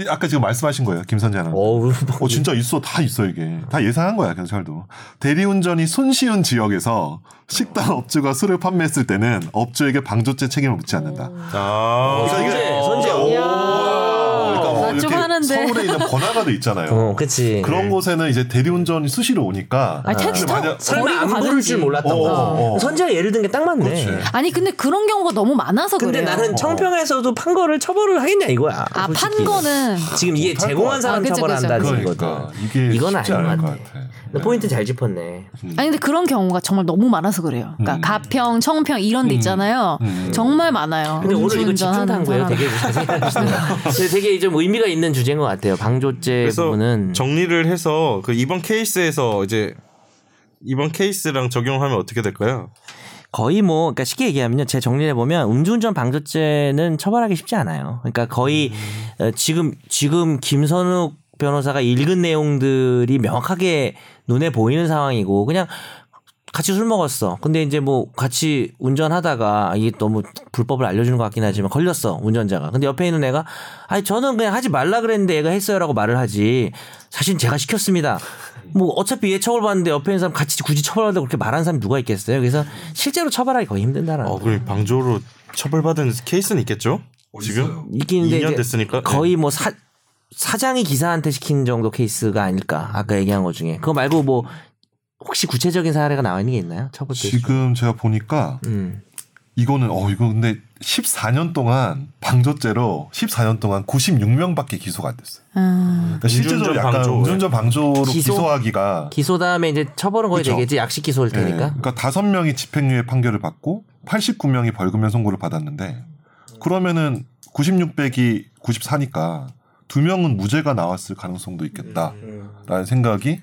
아까 지금 말씀하신 거예요, 김선재 아나운서. 어우, 어 진짜 있어 다 있어 이게 다 예상한 거야 경찰도 대리운전이 손쉬운 지역에서 식당 업주가 술을 판매했을 때는 업주에게 방조죄 책임을 묻지 않는다. 아. 선제, 선제. 오. 이 하는데. 서울에 있는 번화가도 있잖아요. 어, 그치. 그런 곳에는 이제 대리운전이 수시로 오니까 아니 택시 근데 타고 만약- 설마 안 부를. 줄 몰랐던 어, 거야. 어, 어. 선재가 예를 든 게 딱 맞네. 그렇지. 아니 근데 그런 경우가 너무 많아서 근데 그래요. 나는 청평에서도 판 거를 처벌을 하겠냐 이거야. 아. 판 거는 지금 이게 못할 제공한 것 사람. 아, 그치, 처벌한다는 그치. 거거든. 그러니까 이게 이건 쉽지 아닌 않을 것것 같아. 같아. 근데 포인트 잘 짚었네. 아니 근데 그런 경우가 정말 너무 많아서 그래요. 그러니까 음. 가평, 청평 이런 데 있잖아요. 음. 정말 많아요. 근데 오늘 이거 거예요. 사람. 되게 되게 좀 의미가 있는 주제 인 것 같아요. 방조죄 부분은 정리를 해서 그 이번 케이스에서 이제 이번 케이스랑 적용하면 어떻게 될까요? 거의 뭐 그러니까 쉽게 얘기하면요. 제 정리해 보면 음주운전 방조죄는 처벌하기 쉽지 않아요. 그러니까 거의 어, 지금 지금 김선욱 변호사가 읽은 내용들이 명확하게 눈에 보이는 상황이고 그냥 같이 술 먹었어. 근데 이제 뭐 같이 운전하다가 이게 너무 불법을 알려주는 것 같긴 하지만 걸렸어 운전자가. 근데 옆에 있는 애가 아니 저는 그냥 하지 말라 그랬는데 얘가 했어요라고 말을 하지. 사실 제가 시켰습니다. 뭐 어차피 얘 처벌받는데 옆에 있는 사람 같이 굳이 처벌한다고 그렇게 말하는 사람이 누가 있겠어요. 그래서 실제로 처벌하기 거의 힘든다라는. 어, 그럼 방조로 처벌받은 케이스는 있겠죠? 지금 있긴 있는데 2년 이제 됐으니까 네. 거의 뭐 사, 사장이 기사한테 시킨 정도 케이스가 아닐까 아까 얘기한 것 중에 그거 말고 뭐 혹시 구체적인 사례가 나와 있는 게 있나요? 처벌. 지금 제가 보니까 음. 이거는 어 이거 근데 14년 동안 방조죄로 14년 동안 96명밖에 기소가 안 됐어요. 음. 그러니까 실제적으로 약간 방조. 음주운전 방조로 기소? 기소? 하기가 기소 다음에 이제 처벌은 거의 그쵸. 되겠지 약식 기소일 네, 테니까. 그러니까 다섯 명이 집행유예 판결을 받고 89명이 벌금형 선고를 받았는데 그러면은 96 빼기 94니까 두 명은 무죄가 나왔을 가능성도 있겠다라는 생각이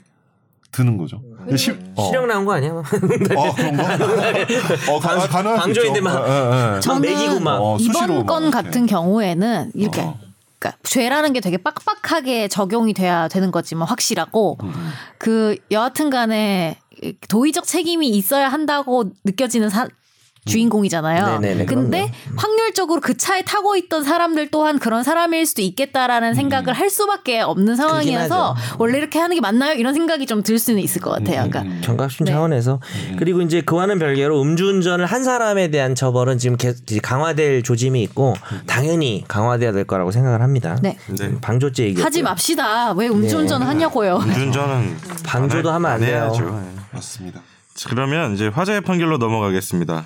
드는 거죠. 시- 어. 실형 나온 거 아니야? 어, 그런 거? 어, 수 방조인데 있죠. 막- 예, 예, 예. 저는 매기고 막. 어, 이번 막건 이렇게. 같은 경우에는 이렇게 어. 그러니까 죄라는 게 되게 빡빡하게 적용이 돼야 되는 거지만 확실하고 음. 그 여하튼간에 도의적 책임이 있어야 한다고 느껴지는 사, 주인공이잖아요. 네네네, 근데 확률적으로 그 차에 타고 있던 사람들 또한 그런 사람일 수도 있겠다라는 생각을 할 수밖에 없는 상황이어서 원래 이렇게 하는 게 맞나요? 이런 생각이 좀 들 수는 있을 것 같아요. 그러니까 음. 경각심 네. 차원에서 그리고 이제 그와는 별개로 음주운전을 한 사람에 대한 처벌은 지금 개- 이제 강화될 조짐이 있고 당연히 강화돼야 될 거라고 생각을 합니다. 네. 네. 방조죄 얘기 하지 맙시다. 왜 음주운전을 하냐고요. 음주운전은 방조도 하면 안 돼요. 해야죠. 예. 맞습니다. 자, 그러면 이제 화재의 판결로 넘어가겠습니다.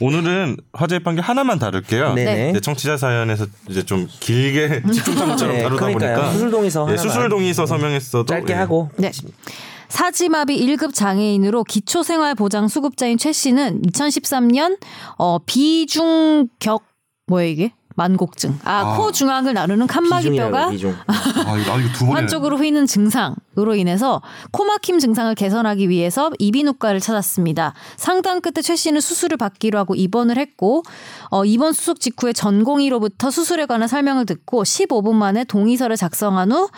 오늘은 화재의 판결 하나만 다룰게요. 네네. 이제 청취자 사연에서 이제 좀 길게 집중탐구처럼 네, 다루다 그러니까요. 보니까 수술동의서 예. 수술동의서 서명했어도 짧게 예. 하고 네. 사지마비 1급 장애인으로 기초생활보장 수급자인 최 씨는 2013년 어 비중격 뭐야 이게? 만곡증. 아, 아. 코 중앙을 나누는 칸막이뼈가. 아, 이거, 아, 한쪽으로 휘는 증상으로 인해서 코막힘 증상을 개선하기 위해서 이비인후과를 찾았습니다. 상담 끝에 최 씨는 수술을 받기로 하고 입원을 했고 어, 입원 수속 직후에 전공의로부터 수술에 관한 설명을 듣고 15분 만에 동의서를 작성한 후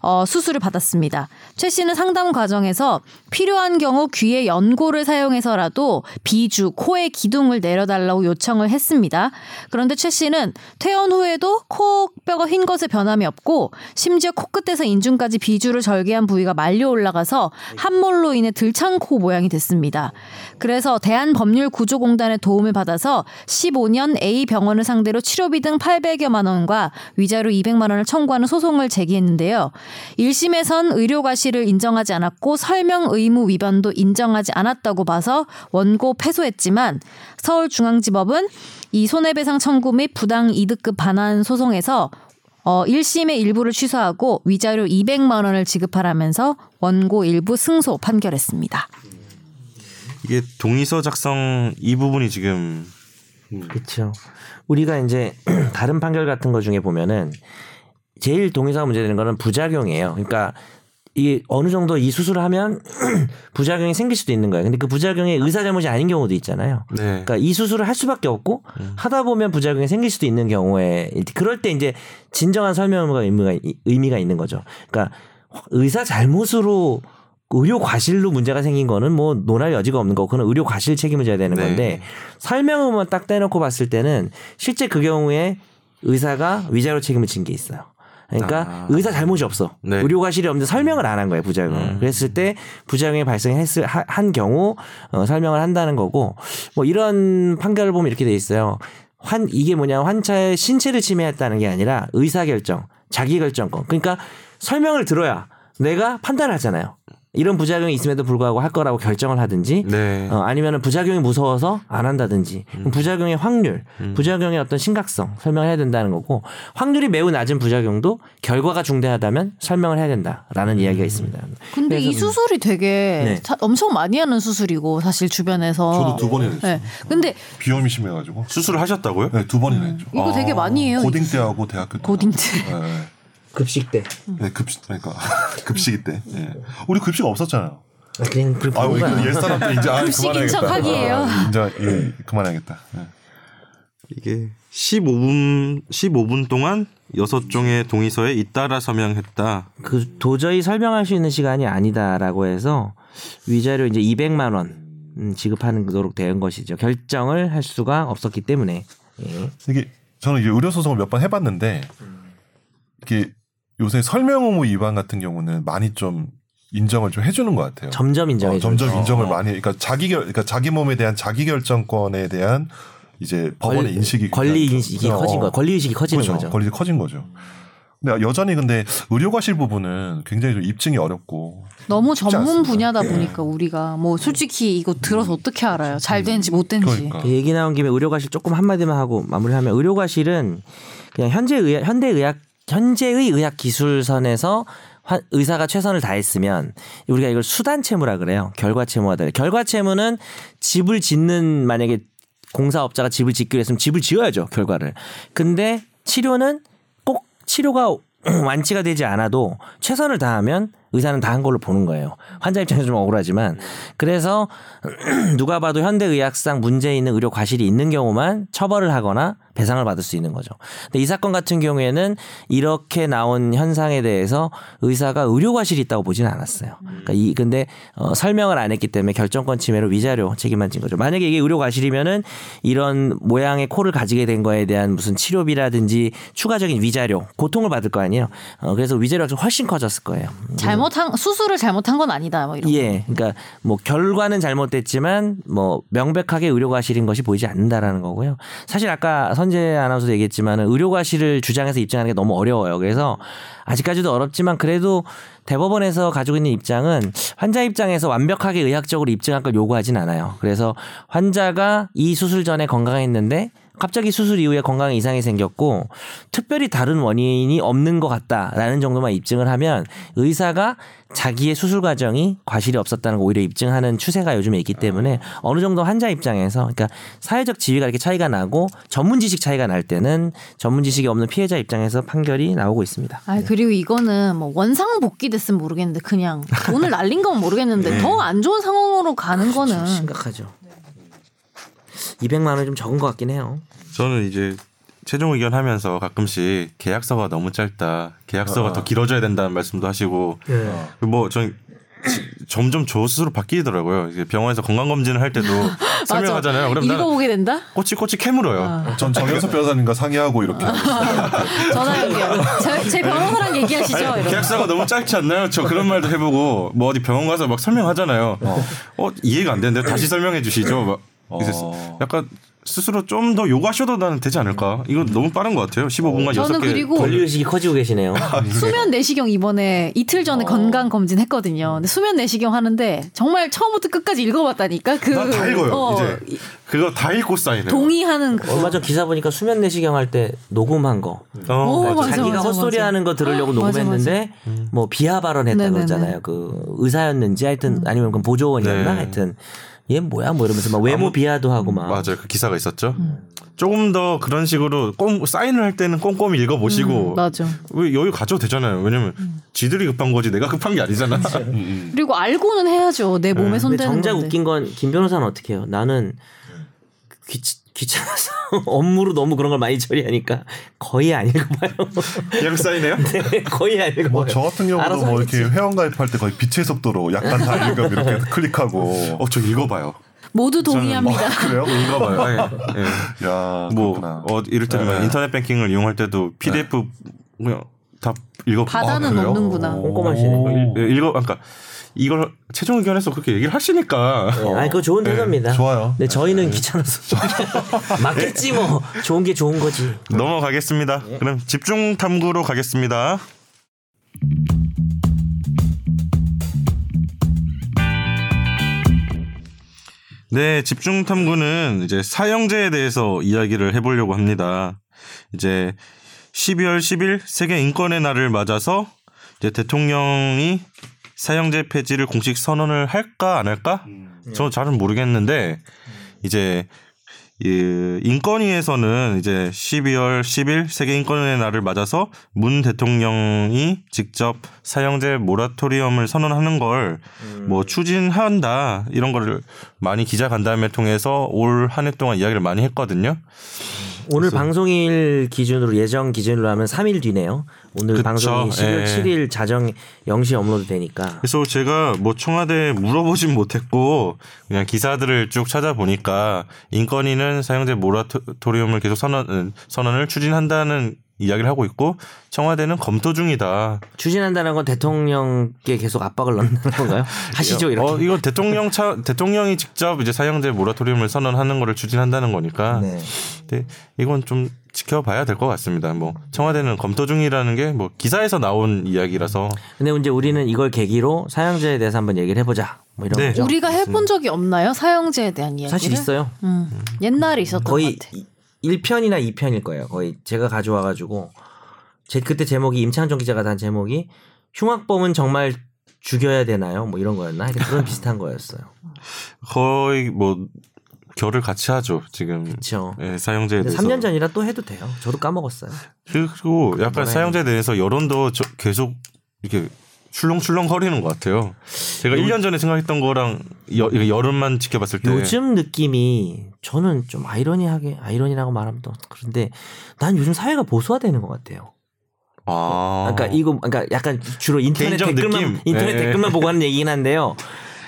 어, 수술을 받았습니다. 최 씨는 상담 과정에서 필요한 경우 귀에 연고를 사용해서라도 비주, 코의 기둥을 내려달라고 요청을 했습니다. 그런데 최 씨는 퇴원 후에도 코뼈가 휜 것에 변함이 없고 심지어 코끝에서 인중까지 비주를 절개한 부위가 말려 올라가서 함몰로 인해 들창 코 모양이 됐습니다. 그래서 대한법률구조공단의 도움을 받아서 15년 A 병원을 상대로 치료비 등 800여만 원과 위자료 200만 원을 청구하는 소송을 제기했는데요. 1심에선 의료 과실을 인정하지 않았고 설명 의무 위반도 인정하지 않았다고 봐서 원고 패소했지만 서울중앙지법은 이 손해배상 청구 및 부당 이득급 반환 소송에서 어 1심의 일부를 취소하고 위자료 200만 원을 지급하라면서 원고 일부 승소 판결했습니다. 이게 동의서 작성 이 부분이 지금 그렇죠. 우리가 이제 다른 판결 같은 거 중에 보면은 제일 동의사가 문제되는 거는 부작용이에요. 그러니까 이게 어느 정도 이 수술을 하면 부작용이 생길 수도 있는 거예요. 근데 그 부작용이 의사 잘못이 아닌 경우도 있잖아요. 네. 그러니까 이 수술을 할 수밖에 없고 하다 보면 부작용이 생길 수도 있는 경우에 그럴 때 이제 진정한 설명과 의미가 의미가 있는 거죠. 그러니까 의사 잘못으로 의료 과실로 문제가 생긴 거는 뭐 논할 여지가 없는 거고 그는 의료 과실 책임을 져야 되는 네. 건데 설명만 딱 떼놓고 봤을 때는 실제 그 경우에 의사가 위자료 책임을 진 게 있어요. 그러니까 아. 의사 잘못이 없어. 네. 의료 과실이 없는데 설명을 안 한 거예요 부작용을. 음. 그랬을 때 부작용이 발생했을 하- 한 경우 어, 설명을 한다는 거고 뭐 이런 판결을 보면 이렇게 돼 있어요. 환 이게 뭐냐 환자의 신체를 침해했다는 게 아니라 의사 결정, 자기 결정권. 그러니까 설명을 들어야 내가 판단을 하잖아요. 이런 부작용이 있음에도 불구하고 할 거라고 결정을 하든지 네. 어, 아니면은 부작용이 무서워서 안 한다든지 그럼 부작용의 확률, 부작용의 어떤 심각성 설명을 해야 된다는 거고 확률이 매우 낮은 부작용도 결과가 중대하다면 설명을 해야 된다라는 이야기가 있습니다. 근데 이 수술이 되게 네. 사- 엄청 많이 하는 수술이고 사실 주변에서 저도 두 번이나 했어요. 네. 근데 비염이 심해 가지고 수술을 하셨다고요? 네, 두 번이나 했죠. 이거 되게 많이 해요. 고딩 때하고 대학교 때. 고딩 때. 네. 급식 때. 네, 급식 그러니까 급식이 때. 예. 우리 급식 없었잖아요. 그냥 그렇게 아, 우리 거야. 옛 사람들 이제 아, 급식인 그만해야겠다. 척하기예요. 아, 이제 예, 그만해야겠다. 예. 이게 15분 15분 동안 여섯 종의 동의서에 잇따라 서명했다. 그 도저히 설명할 수 있는 시간이 아니다라고 해서 위자료 이제 200만 원 음, 지급하는 도록 된 것이죠. 결정을 할 수가 없었기 때문에. 예. 이게 저는 이제 의료 소송을 몇 번 해봤는데 이게 요새 설명 의무 위반 같은 경우는 많이 좀 인정을 좀 해주는 것 같아요. 점점 인정해 어, 줘. 점점 인정을 많이. 그러니까 자기 결, 그러니까 자기 몸에 대한 자기 결정권에 대한 이제 법원의 인식이 권리 인식이 좀- 커진 어, 거, 권리 의식이 커지는 그렇죠. 거죠. 권리 커진 거죠. 근데 여전히 근데 의료 과실 부분은 굉장히 좀 입증이 어렵고 너무 전문 않습니다. 분야다 보니까 우리가 뭐 솔직히 이거 들어서 어떻게 알아요? 잘 되는지 못 되는지. 그러니까. 그 얘기 나온 김에 의료 과실 조금 한마디만 하고 마무리하면 의료 과실은 그냥 현재 의학, 현대 의학 현재의 의학 기술선에서 화- 의사가 최선을 다했으면 우리가 이걸 수단 채무라 그래요. 결과 채무가 돼. 결과 채무는 집을 짓는 만약에 공사업자가 집을 짓기로 했으면 집을 지어야죠. 결과를. 근데 치료는 꼭 치료가 완치가 되지 않아도 최선을 다하면 의사는 다 한 걸로 보는 거예요. 환자 입장에서 좀 억울하지만 그래서 누가 봐도 현대의학상 문제 있는 의료 과실이 있는 경우만 처벌을 하거나 배상을 받을 수 있는 거죠. 근데 이 사건 같은 경우에는 이렇게 나온 현상에 대해서 의사가 의료 과실이 있다고 보지는 않았어요. 그러니까 이 근데 어, 설명을 안 했기 때문에 결정권 침해로 위자료 책임만 진 거죠. 만약에 이게 의료 과실이면은 이런 모양의 코를 가지게 된 거에 대한 무슨 치료비라든지 추가적인 위자료, 고통을 받을 거 아니에요. 어, 그래서 위자료가 훨씬 커졌을 거예요. 잘 못한 수술을 잘못한 건 아니다. 뭐 이런. 예, 그러니까 뭐 결과는 잘못됐지만 뭐 명백하게 의료과실인 것이 보이지 않는다라는 거고요. 사실 아까 선재 아나운서도 얘기했지만 의료과실을 주장해서 입증하는 게 너무 어려워요. 그래서 아직까지도 어렵지만 그래도 대법원에서 가지고 있는 입장은 환자 입장에서 완벽하게 의학적으로 입증할 걸 요구하진 않아요. 그래서 환자가 이 수술 전에 건강했는데 갑자기 수술 이후에 건강에 이상이 생겼고 특별히 다른 원인이 없는 것 같다라는 정도만 입증을 하면 의사가 자기의 수술 과정이 과실이 없었다는 거 오히려 입증하는 추세가 요즘에 있기 때문에 어느 정도 환자 입장에서 그러니까 사회적 지위가 이렇게 차이가 나고 전문 지식 차이가 날 때는 전문 지식이 없는 피해자 입장에서 판결이 나오고 있습니다. 아 그리고 이거는 뭐 원상 복귀 됐으면 모르겠는데 그냥 돈을 날린 건 모르겠는데 더안 좋은 상황으로 가는 거는 심각하죠. 200만 원 좀 적은 것 같긴 해요. 저는 이제 최종 의견 하면서 가끔씩 계약서가 너무 짧다. 계약서가 더 길어져야 된다는 말씀도 하시고 뭐전 점점 저 스스로 바뀌더라고요. 이제 병원에서 건강 검진을 할 때도 설명하잖아요. 그럼 나 읽어보게 된다. 꼬치꼬치 캐물어요. 전 정현석 변호사님과 상의하고 이렇게 전화 연결. 제, 제 변호사랑 얘기하시죠. 아니. 계약서가 너무 짧지 않나요? 저 그런 말도 해보고 뭐 어디 병원 가서 막 설명하잖아요. 어, 이해가 안 되는데 다시 설명해 주시죠. 막 어. 약간 스스로 좀 더 요구하셔도 나는 되지 않을까? 이거 너무 빠른 것 같아요. 15분간 저는 여섯 개. 그리고 권리 의식이 커지고 계시네요. 수면 내시경 이번에 이틀 전에 건강 검진 했거든요. 근데 수면 내시경 하는데 정말 처음부터 끝까지 읽어봤다니까. 그 나 다 읽어요. 어, 이제 그거 다 읽고 사인해요. 동의하는 그 얼마 전 기사 보니까 수면 내시경 할 때 녹음한 거. 어, 오, 맞아. 맞아, 자기가 맞아, 헛소리 맞아. 하는 거 들으려고 녹음했는데 뭐 비하 발언했다 네네네. 그러잖아요. 그 의사였는지 하여튼 아니면 그 보조원이었나 네. 하여튼 얘 뭐야 뭐 이러면서 막 외모 비하도 하고 막 맞아요. 그 기사가 있었죠. 조금 더 그런 식으로 꼼, 사인을 할 때는 꼼꼼히 읽어보시고 음, 맞아. 왜 여유 가져도 되잖아요. 왜냐면 지들이 급한 거지 내가 급한 게 아니잖아. 그리고 알고는 해야죠. 내 몸에 근데 손대는 정작 건데. 웃긴 건 김 변호사는 어떻게 해요? 나는 귀, 귀찮아서 업무로 너무 그런 걸 많이 처리하니까 거의 안 읽어봐요. 사인해요? 네, 거의 안 읽어봐요. 뭐 저 같은 경우도 뭐 이렇게. 회원 가입할 때 거의 빛의 속도로 약간 다 읽으면 이렇게 클릭하고 어, 저 읽어봐요. 모두 동의합니다. 그래요? 읽어봐요. 아예. 예. 야뭐 그렇구나. 어, 이를테면 네. 인터넷 뱅킹을 이용할 때도 PDF 그냥 다 읽어 바다는 그래요? 놓는구나. 꼼꼼하시네. 오. 일- 읽어 그러니까 이걸 최종 의견에서 그렇게 얘기를 하시니까 네, 아니 그거 좋은 태도입니다. 좋아요. 근데 저희는 귀찮아서 맞겠지 뭐 좋은 게 좋은 거지. 넘어가겠습니다. 그럼 집중 탐구로 가겠습니다. 네, 집중 탐구는 이제 사형제에 대해서 이야기를 해보려고 합니다. 이제 12월 10일 세계 인권의 날을 맞아서 이제 대통령이 사형제 폐지를 공식 선언을 할까 안 할까? 저는 잘은 모르겠는데 이제 이 인권위에서는 이제 12월 10일 세계 인권의 날을 맞아서 문 대통령이 직접 사형제 모라토리엄을 선언하는 걸뭐 추진한다 이런 거를 많이 기자 간담회 통해서 올 한 해 동안 이야기를 많이 했거든요. 오늘 방송일 기준으로 예정 기준으로 하면 3일 뒤네요. 오늘 그쵸. 방송이 11월 예. 7일 자정 0시 업로드 되니까. 그래서 제가 뭐 청와대에 물어보진 못했고 그냥 기사들을 쭉 찾아보니까 인권위는 사형제 모라토리엄을 계속 선언 선언을 추진한다는 이야기를 하고 있고 청와대는 검토 중이다. 추진한다는 건 대통령께 계속 압박을 넣는 건가요? 하시죠 이렇게. 어, 이건 대통령 차 대통령이 직접 이제 사형제 모라토리엄을 선언하는 거를 추진한다는 거니까. 네. 근데 이건 좀 지켜봐야 될 것 같습니다. 뭐 청와대는 검토 중이라는 게 뭐 기사에서 나온 이야기라서 근데 이제 우리는 이걸 계기로 사형제에 대해서 한번 얘기를 해보자. 뭐 이런 네. 거죠. 우리가 해본 적이 없나요? 사형제에 대한 이야기를? 사실 있어요. 음, 옛날에 있었던 거의 것 같아. 1편이나 2편일 거예요. 거의 제가 가져와 가지고 제 그때 제목이 임창정 기자가 단 제목이 흉악범은 정말 죽여야 되나요? 뭐 이런 거였나? 그런 비슷한 거였어요. 거의 뭐 결을 같이 하죠 지금. 그렇죠. 예, 사형제에 대해서. 3년 전이라 또 해도 돼요. 저도 까먹었어요. 그리고 약간 사형제에 대해서 여론도 저- 계속 이렇게 출렁출렁 거리는 것 같아요. 제가 1년 전에 생각했던 거랑 여, 여름만 지켜봤을 때 요즘 느낌이 저는 좀 아이러니하게 아이러니라고 말하면 또 그런데 난 요즘 사회가 보수화되는 것 같아요. 아, 그러니까 이거 그러니까 약간 주로 인터넷 댓글만 느낌? 인터넷 예. 댓글만 보고 하는 얘기긴 한데요.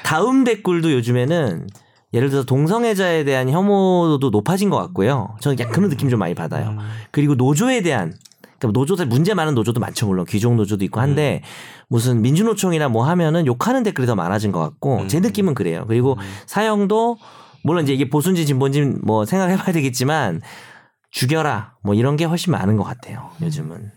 다음 댓글도 요즘에는 예를 들어서 동성애자에 대한 혐오도 높아진 것 같고요. 저는 약간 그런 느낌 좀 많이 받아요. 음. 그리고 노조에 대한 그러니까 노조들 문제 많은 노조도 많죠 물론 귀족 노조도 있고 한데 무슨 민주노총이나 뭐 하면은 욕하는 댓글이 더 많아진 것 같고 제 느낌은 그래요. 그리고 사형도 물론 이제 이게 보수인지 진보인지 뭐 생각해봐야 되겠지만 죽여라 뭐 이런 게 훨씬 많은 것 같아요 요즘은.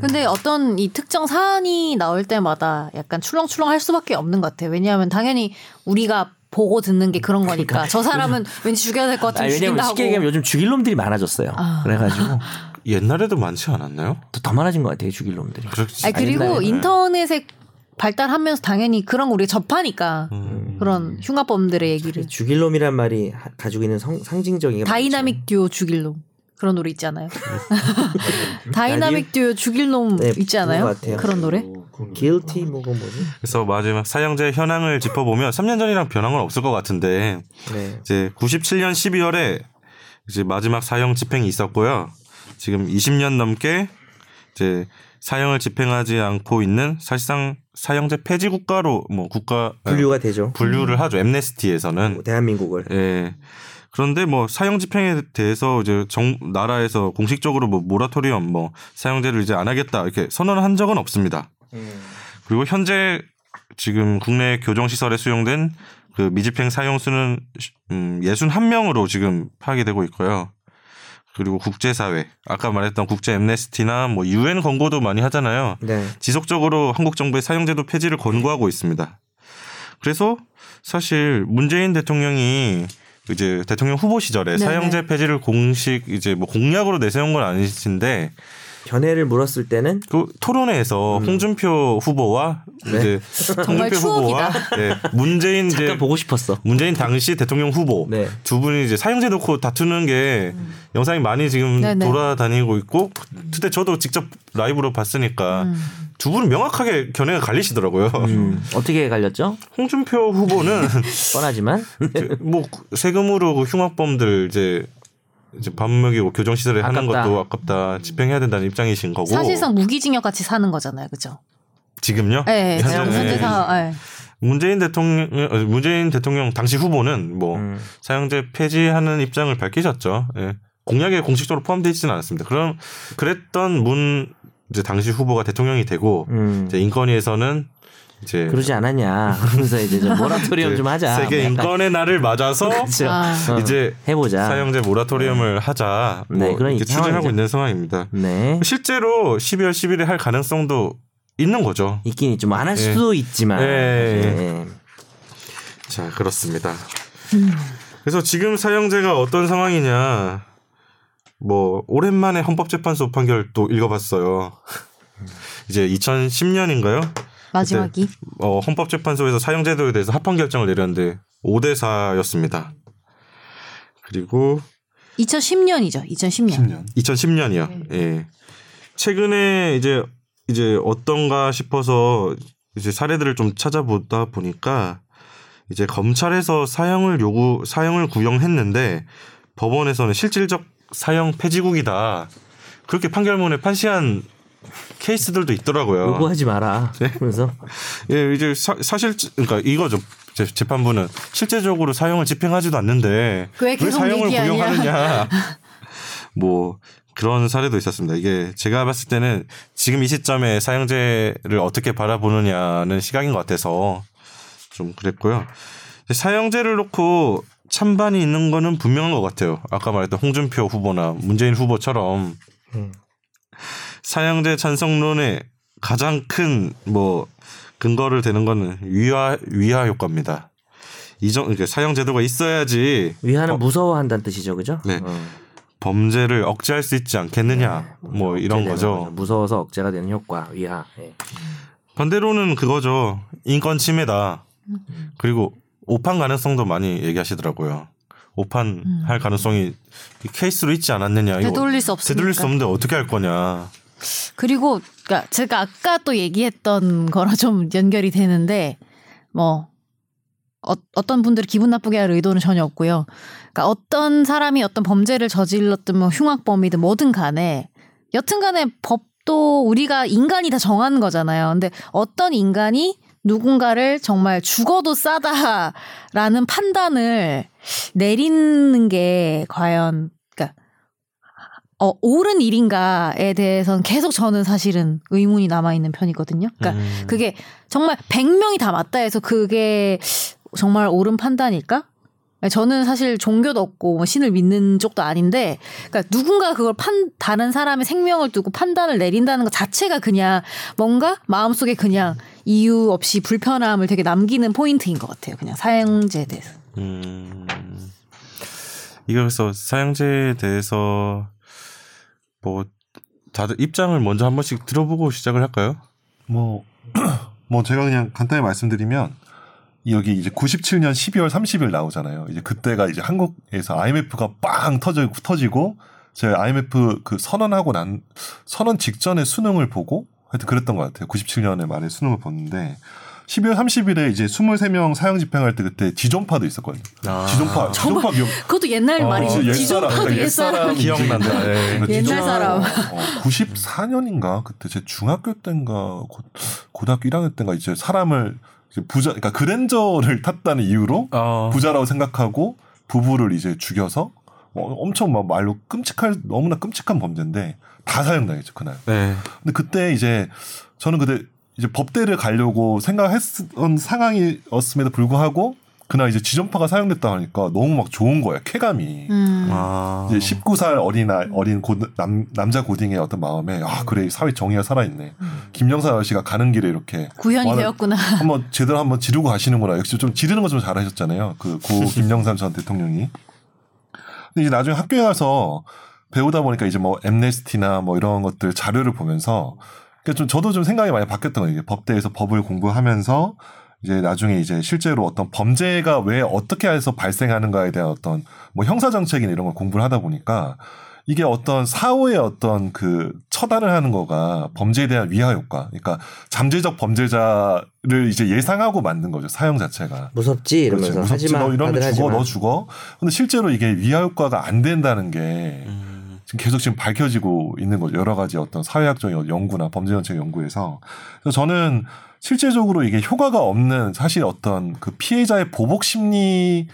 근데 어떤 이 특정 사안이 나올 때마다 약간 출렁출렁 할 수밖에 없는 것 같아요. 왜냐하면 당연히 우리가 보고 듣는 게 그런 거니까. 저 사람은 왠지 죽여야 될것 아, 같으면 왜냐면 죽인다 쉽게. 얘기하면 요즘 죽일 놈들이 많아졌어요. 아. 그래가지고 옛날에도 많지 않았나요? 또더 많아진 것 같아요 죽일 놈들이. 그렇지. 아니, 그리고. 인터넷이 발달하면서 당연히 그런 거 우리가 접하니까 음. 그런 흉악범들의 얘기를. 죽일 놈이란 말이 하- 가지고 있는 성, 상징적인 게 다이나믹 듀오 죽일 놈. 그런 노래 있지 않아요? 다이나믹 듀오 죽일 놈 네, 있지 않아요? 그런 노래? guilty 뭐고 뭐지? 그래서 마지막 사형제 현황을 짚어보면 3년 전이랑 변한 건 없을 것 같은데 네. 이제 97년 12월에 이제 마지막 사형 집행이 있었고요. 지금 20년 넘게 이제 사형을 집행하지 않고 있는 사실상 사형제 폐지 국가로 뭐 국가 분류가 되죠. 분류를 하죠. 엠네스티에서는 대한민국을. 예. 그런데 뭐 사형 집행에 대해서 이제 정 나라에서 공식적으로 뭐 모라토리엄 뭐 사형제를 이제 안 하겠다 이렇게 선언을 한 적은 없습니다. 그리고 현재 지금 국내 교정 시설에 수용된 그 미집행 사형 수는 음 61명으로 지금 파악이 되고 있고요. 그리고 국제사회 아까 말했던 국제 엠네스티나 뭐 유엔 권고도 많이 하잖아요. 네. 지속적으로 한국 정부의 사형제도 폐지를 권고하고 있습니다. 그래서 사실 문재인 대통령이 이제 대통령 후보 시절에 네네. 사형제 폐지를 공식 이제 뭐 공약으로 내세운 건 아니신데 견해를 물었을 때는 그 토론회에서 홍준표 후보와 이제 정말 홍준표 후보와. 네, 문재인 이제 잠깐 보고 싶었어. 문재인 당시 대통령 후보 네. 두 분이 이제 사형제 놓고 다투는 게 영상이 많이 지금 네네. 돌아다니고 있고 그때 저도 직접 라이브로 봤으니까 두 분은 명확하게 견해가 갈리시더라고요. 음, 어떻게 갈렸죠? 홍준표 후보는 뻔하지만 이제 뭐 세금으로 그 흉악범들 이제 이제 밥 먹이고 교정 시설에 하는. 것도 아깝다 집행해야 된다는 입장이신 거고 사실상 무기징역 같이 사는 거잖아요. 그죠? 지금요? 네, 현재- 지금 현재 네. 상황. 네. 문재인 대통령 어, 문재인 대통령 당시 후보는 뭐 음. 사형제 폐지하는 입장을 밝히셨죠. 예. 공약에 공식적으로 포함되어 있지는 않았습니다. 그럼 그랬던 문 이제 당시 후보가 대통령이 되고 음, 이제 인권위에서는 이제 그러지 않았냐. 그러면서 이제 좀 모라토리엄 이제 좀 하자. 세계 뭐 약간 인권의 날을 맞아서 그렇죠. 아. 어, 이제 해보자. 사형제 모라토리엄을 하자 뭐 네, 그런 이렇게 추진하고. 있는 상황입니다. 네. 실제로 12월 10일에 할 가능성도 있는 거죠. 있긴 있죠. 뭐안할 예. 수도 있지만. 예. 예. 자, 그렇습니다. 그래서 지금 사형제가 어떤 상황이냐. 뭐, 오랜만에 헌법재판소 판결 또 읽어봤어요. 이제 2010년인가요? 마지막이. 어, 헌법재판소에서 사형제도에 대해서 합헌 결정을 내렸는데 5대 4였습니다. 그리고 2010년이죠. 2010년. 10년. 2010년이요. 예. 최근에 이제 이제 어떤가 싶어서 이제 사례들을 좀 찾아보다 보니까 이제 검찰에서 사형을 요구 사형을 구형했는데 법원에서는 실질적 사형 폐지국이다. 그렇게 판결문에 판시한 케이스들도 있더라고요. 요구하지 마라. 네. 그래서 예, 이제 사, 사실 그러니까 이거죠. 재- 재판부는 실제적으로 사형을 집행하지도 않는데 왜 사형을 얘기하냐. 구형하느냐. 뭐 그런 사례도 있었습니다. 이게 제가 봤을 때는 지금 이 시점에 사형제를 어떻게 바라보느냐는 시각인 것 같아서 좀 그랬고요. 사형제를 놓고 찬반이 있는 거는 분명한 것 같아요. 아까 말했던 홍준표 후보나 문재인 후보처럼 음. 사형제 찬성론의 가장 큰 뭐 근거를 대는 거는 위화 위화 효과입니다. 이정 이게 사형 제도가 있어야지 위하는 어, 무서워한다는 뜻이죠, 그죠? 네. 어. 범죄를 억제할 수 있지 않겠느냐 뭐 이런 억제되는 거죠. 무서워서 억제가 되는 효과, 위하. 예. 반대로는 그거죠. 인권 침해다. 그리고 오판 가능성도 많이 얘기하시더라고요. 오판 할 가능성이 케이스로 있지 않았느냐. 되돌릴 수 없으니까. 되돌릴 수 없는데 어떻게 할 거냐. 그리고 그러니까 제가 아까 또 얘기했던 거랑 좀 연결이 되는데 뭐 어, 어떤 분들이 기분 나쁘게 할 의도는 전혀 없고요. 그러니까 어떤 사람이 어떤 범죄를 저질렀든 뭐 흉악범이든 뭐든 간에 여튼간에 법도 우리가 인간이 다 정하는 거잖아요. 근데 어떤 인간이 누군가를 정말 죽어도 싸다라는 판단을 내리는 게 과연 어, 옳은 일인가에 대해서는 계속 저는 사실은 의문이 남아있는 편이거든요. 그러니까 음. 그게 정말 100명이 다 맞다 해서 그게 정말 옳은 판단일까? 저는 사실 종교도 없고 뭐 신을 믿는 쪽도 아닌데, 그러니까 누군가 그걸 판 다른 사람의 생명을 두고 판단을 내린다는 것 자체가 그냥 뭔가 마음속에 그냥 이유 없이 불편함을 되게 남기는 포인트인 것 같아요. 그냥 사형제에 대해서. 음. 이거 그래서 사형제에 대해서 뭐 다들 입장을 먼저 한 번씩 들어보고 시작을 할까요? 뭐, 뭐 제가 그냥 간단히 말씀드리면 여기 이제 97년 12월 30일 나오잖아요. 이제 그때가 이제 한국에서 IMF가 빵 터져 터지고 제가 IMF 그 선언하고 난 선언 직전에 수능을 보고 하여튼 그랬던 것 같아요. 97년에 말에 수능을 봤는데 12월 30일에 이제 23명 사형 집행할 때 그때 지존파도 있었거든요. 아. 지존파, 지존파 기억. 그것도 옛날 어, 말이죠. 옛사람, 지존파도 그러니까 옛사람. 기억난다. 예. 그러니까 옛날 사람. 어, 94년인가 그때 제 중학교 때인가 고, 고등학교 1학년 때인가 이제 사람을 이제 부자 그러니까 그랜저를 탔다는 이유로 어. 부자라고 생각하고 부부를 이제 죽여서 뭐 엄청 막 말로 끔찍할 너무나 끔찍한 범죄인데 다 사형당했죠 그날. 네. 근데 그때 이제 저는 그때 이제 법대를 가려고 생각했던 상황이었음에도 불구하고 그날 이제 지존파가 사용됐다 하니까 너무 막 좋은 거야 쾌감이. 음. 아. 이제 19살 어린 아, 어린 고, 남 남자 고딩의 어떤 마음에 아 그래 사회 정의가 살아있네. 김영사 아저씨가 가는 길에 이렇게 구현이 되었구나. 한번 제대로 한번 지르고 가시는구나. 역시 좀 지르는 거 좀 잘하셨잖아요. 그 고 김영삼 전 대통령이. 근데 이제 나중에 학교에 가서 배우다 보니까 이제 뭐 엠네스티나 뭐 이런 것들 자료를 보면서 그러니까 좀 저도 좀 생각이 많이 바뀌었던 거예요. 법대에서 법을 공부하면서 이제 나중에 이제 실제로 어떤 범죄가 왜 어떻게 해서 발생하는가에 대한 어떤 뭐 형사 정책이나 이런 걸 공부를 하다 보니까 이게 어떤 사후의 어떤 그 처단을 하는 거가 범죄에 대한 위화 효과. 그러니까 잠재적 범죄자를 이제 예상하고 만든 거죠. 사형 자체가. 무섭지 이러면서 그렇죠. 무섭지. 하지마. 너 이러면 죽어. 하지마. 너 죽어. 근데 실제로 이게 위화 효과가 안 된다는 게 음. 지금 계속 지금 밝혀지고 있는 거죠. 여러 가지 어떤 사회학적 연구나 범죄 정책 연구에서. 그래서 저는 실제적으로 이게 효과가 없는 사실 어떤 그 피해자의 보복 심리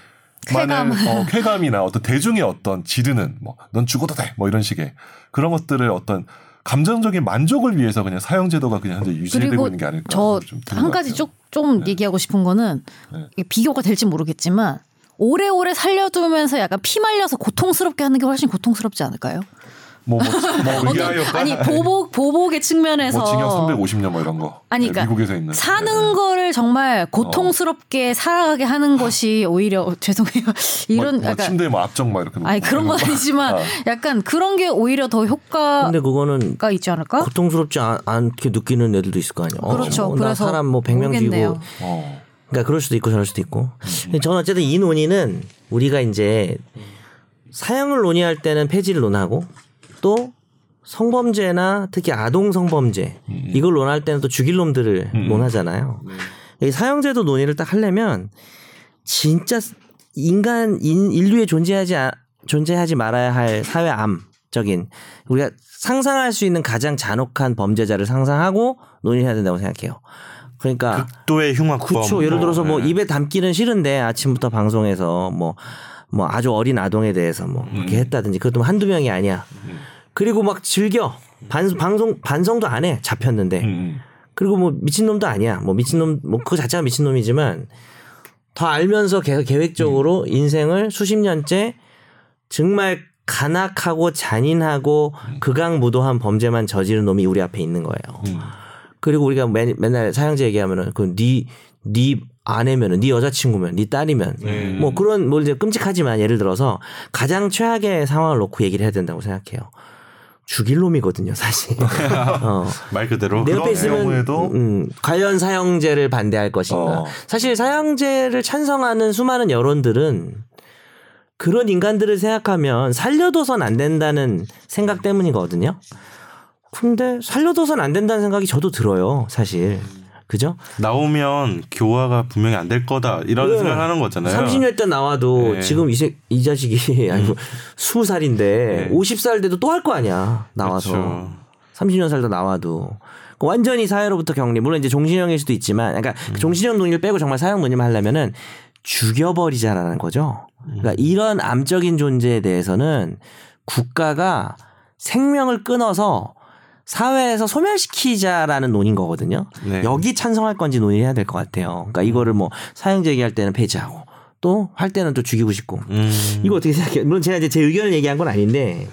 쾌감. 어, 쾌감이나 어떤 대중의 어떤 지르는 뭐 넌 죽어도 돼 뭐 이런 식의 그런 것들을 어떤 감정적인 만족을 위해서 그냥 사형 제도가 그냥 현재 유지되고 있는 게 아닐까 저좀 드는 한것 가지 같아요. 좀좀 얘기하고 싶은 거는 네. 비교가 될지 모르겠지만 오래오래 살려두면서 약간 피 말려서 고통스럽게 하는 게 훨씬 고통스럽지 않을까요? 뭐, 뭐, 뭐 효과? 아니 보복 보복의 측면에서 뭐 징역 350년 뭐 이런 거 아니, 네, 그러니까 미국에서 있는 사는 네. 거를 정말 고통스럽게 살아가게 하는 것이 오히려 어, 죄송해요 이런 뭐, 뭐 약간 침대에 뭐 앞정 막 이렇게 아니 그런 건. 아니지만 아. 약간 그런 게 오히려 더 효과가 근데 그거는 있지 않을까? 고통스럽지 않, 않게 느끼는 애들도 있을 거 아니에요. 어, 그렇죠. 뭐, 나 그래서 사람 뭐 100명 모르겠네요. 죽이고 어. 그러니까 그럴 수도 있고 저럴 수도 있고. 음. 저는 어쨌든 이 논의는 우리가 이제 사형을 논의할 때는 폐지를 논하고 또 성범죄나 특히 아동 성범죄 이걸 논할 때는 또 죽일 놈들을 논하잖아요. 이 사형제도 논의를 딱 하려면 진짜 인간 인, 인류에 존재하지 아- 존재하지 말아야 할 사회암적인 우리가 상상할 수 있는 가장 잔혹한 범죄자를 상상하고 논의해야 된다고 생각해요. 그러니까 극도의 흉악범. 그렇죠. 예를 들어서 뭐 네. 입에 담기는 싫은데 아침부터 방송에서 뭐, 뭐 아주 어린 아동에 대해서 뭐 그렇게 했다든지 그것도 뭐 한두 명이 아니야. 그리고 막 즐겨. 반, 방송, 반성도 안 해. 잡혔는데. 음. 그리고 뭐 미친놈도 아니야. 뭐 미친놈, 뭐 그거 자체가 미친놈이지만 더 알면서 계속 계획적으로 인생을 수십 년째 정말 간악하고 잔인하고 극악무도한 범죄만 저지른 놈이 우리 앞에 있는 거예요. 음. 그리고 우리가 맨, 맨날 사형제 얘기하면은 그니네 아내면은 네 여자친구면 네 딸이면 뭐 그런 뭐 이제 끔찍하지만 예를 들어서 가장 최악의 상황을 놓고 얘기를 해야 된다고 생각해요. 죽일 놈이거든요, 사실. 어. 말 그대로. 내 옆에 있으면 음, 관련 사형제를 반대할 것인가. 어. 사실 사형제를 찬성하는 수많은 여론들은 그런 인간들을 생각하면 살려둬선 안 된다는 생각 때문이거든요. 근데 살려둬선 안 된다는 생각이 저도 들어요, 사실. 그죠? 나오면 교화가 분명히 안 될 거다 이런 네. 생각하는 거잖아요. 30년 때 나와도 네. 지금 이, 새, 이 자식이 아니고 20살인데 네. 50살 돼도 또 할 거 아니야. 나와서. 그렇죠. 30년 살다 나와도 그 완전히 사회로부터 격리 물론 이제 종신형일 수도 있지만 그러니까 음. 그 종신형 논의를 빼고 정말 사형 논의만 하려면은 죽여버리자라는 거죠. 그러니까 음. 이런 암적인 존재에 대해서는 국가가 생명을 끊어서 사회에서 소멸시키자라는 논인 거거든요. 네. 여기 찬성할 건지 논의해야 될 것 같아요. 그러니까 이거를 뭐 사형 제기할 때는 폐지하고 또 할 때는 또 죽이고 싶고 음. 이거 어떻게 생각해요? 물론 제가 이제 제 의견을 얘기한 건 아닌데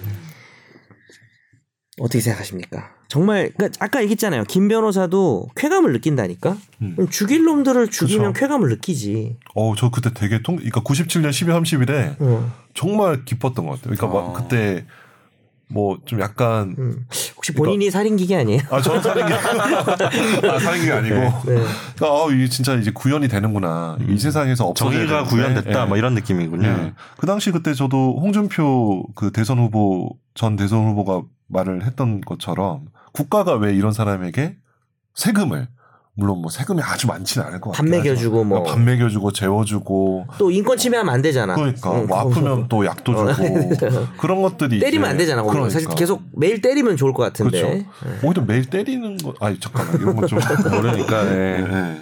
어떻게 생각하십니까? 정말 그러니까 아까 얘기했잖아요. 김 변호사도 쾌감을 느낀다니까. 그럼 죽일 놈들을 죽이면 그쵸. 쾌감을 느끼지. 어, 저 그때 되게 통, 그러니까 97년 12월 30일에 어. 정말 기뻤던 것 같아요. 그러니까 막 어. 그때 뭐 좀 약간 음. 혹시 본인이 살인 기계 아니에요? 아 저는 살인기 아 살인기 아니고 네. 그러니까 아 이게 진짜 이제 구현이 되는구나 이 세상에서 없어져야 음. 정의가. 구현됐다 예. 뭐 이런 느낌이군요. 예. 그 당시 그때 저도 홍준표 그 대선 후보 전 대선 후보가 말을 했던 것처럼 국가가 왜 이런 사람에게 세금을 물론 뭐 세금이 아주 많지는 않을 것밥 같아요. 먹여주고 뭐. 밥 먹여주고 재워주고 또 인권 침해하면 안 되잖아. 그러니까 응, 뭐. 아프면 또 약도 주고 그런 것들이 때리면 이제 안 되잖아. 거기서. 사실 그러니까. 계속 매일 때리면 좋을 것 같은데. 그렇죠. 오히려 매일 때리는 거 아니 잠깐만 이런 건 좀 모르니까 예. 예.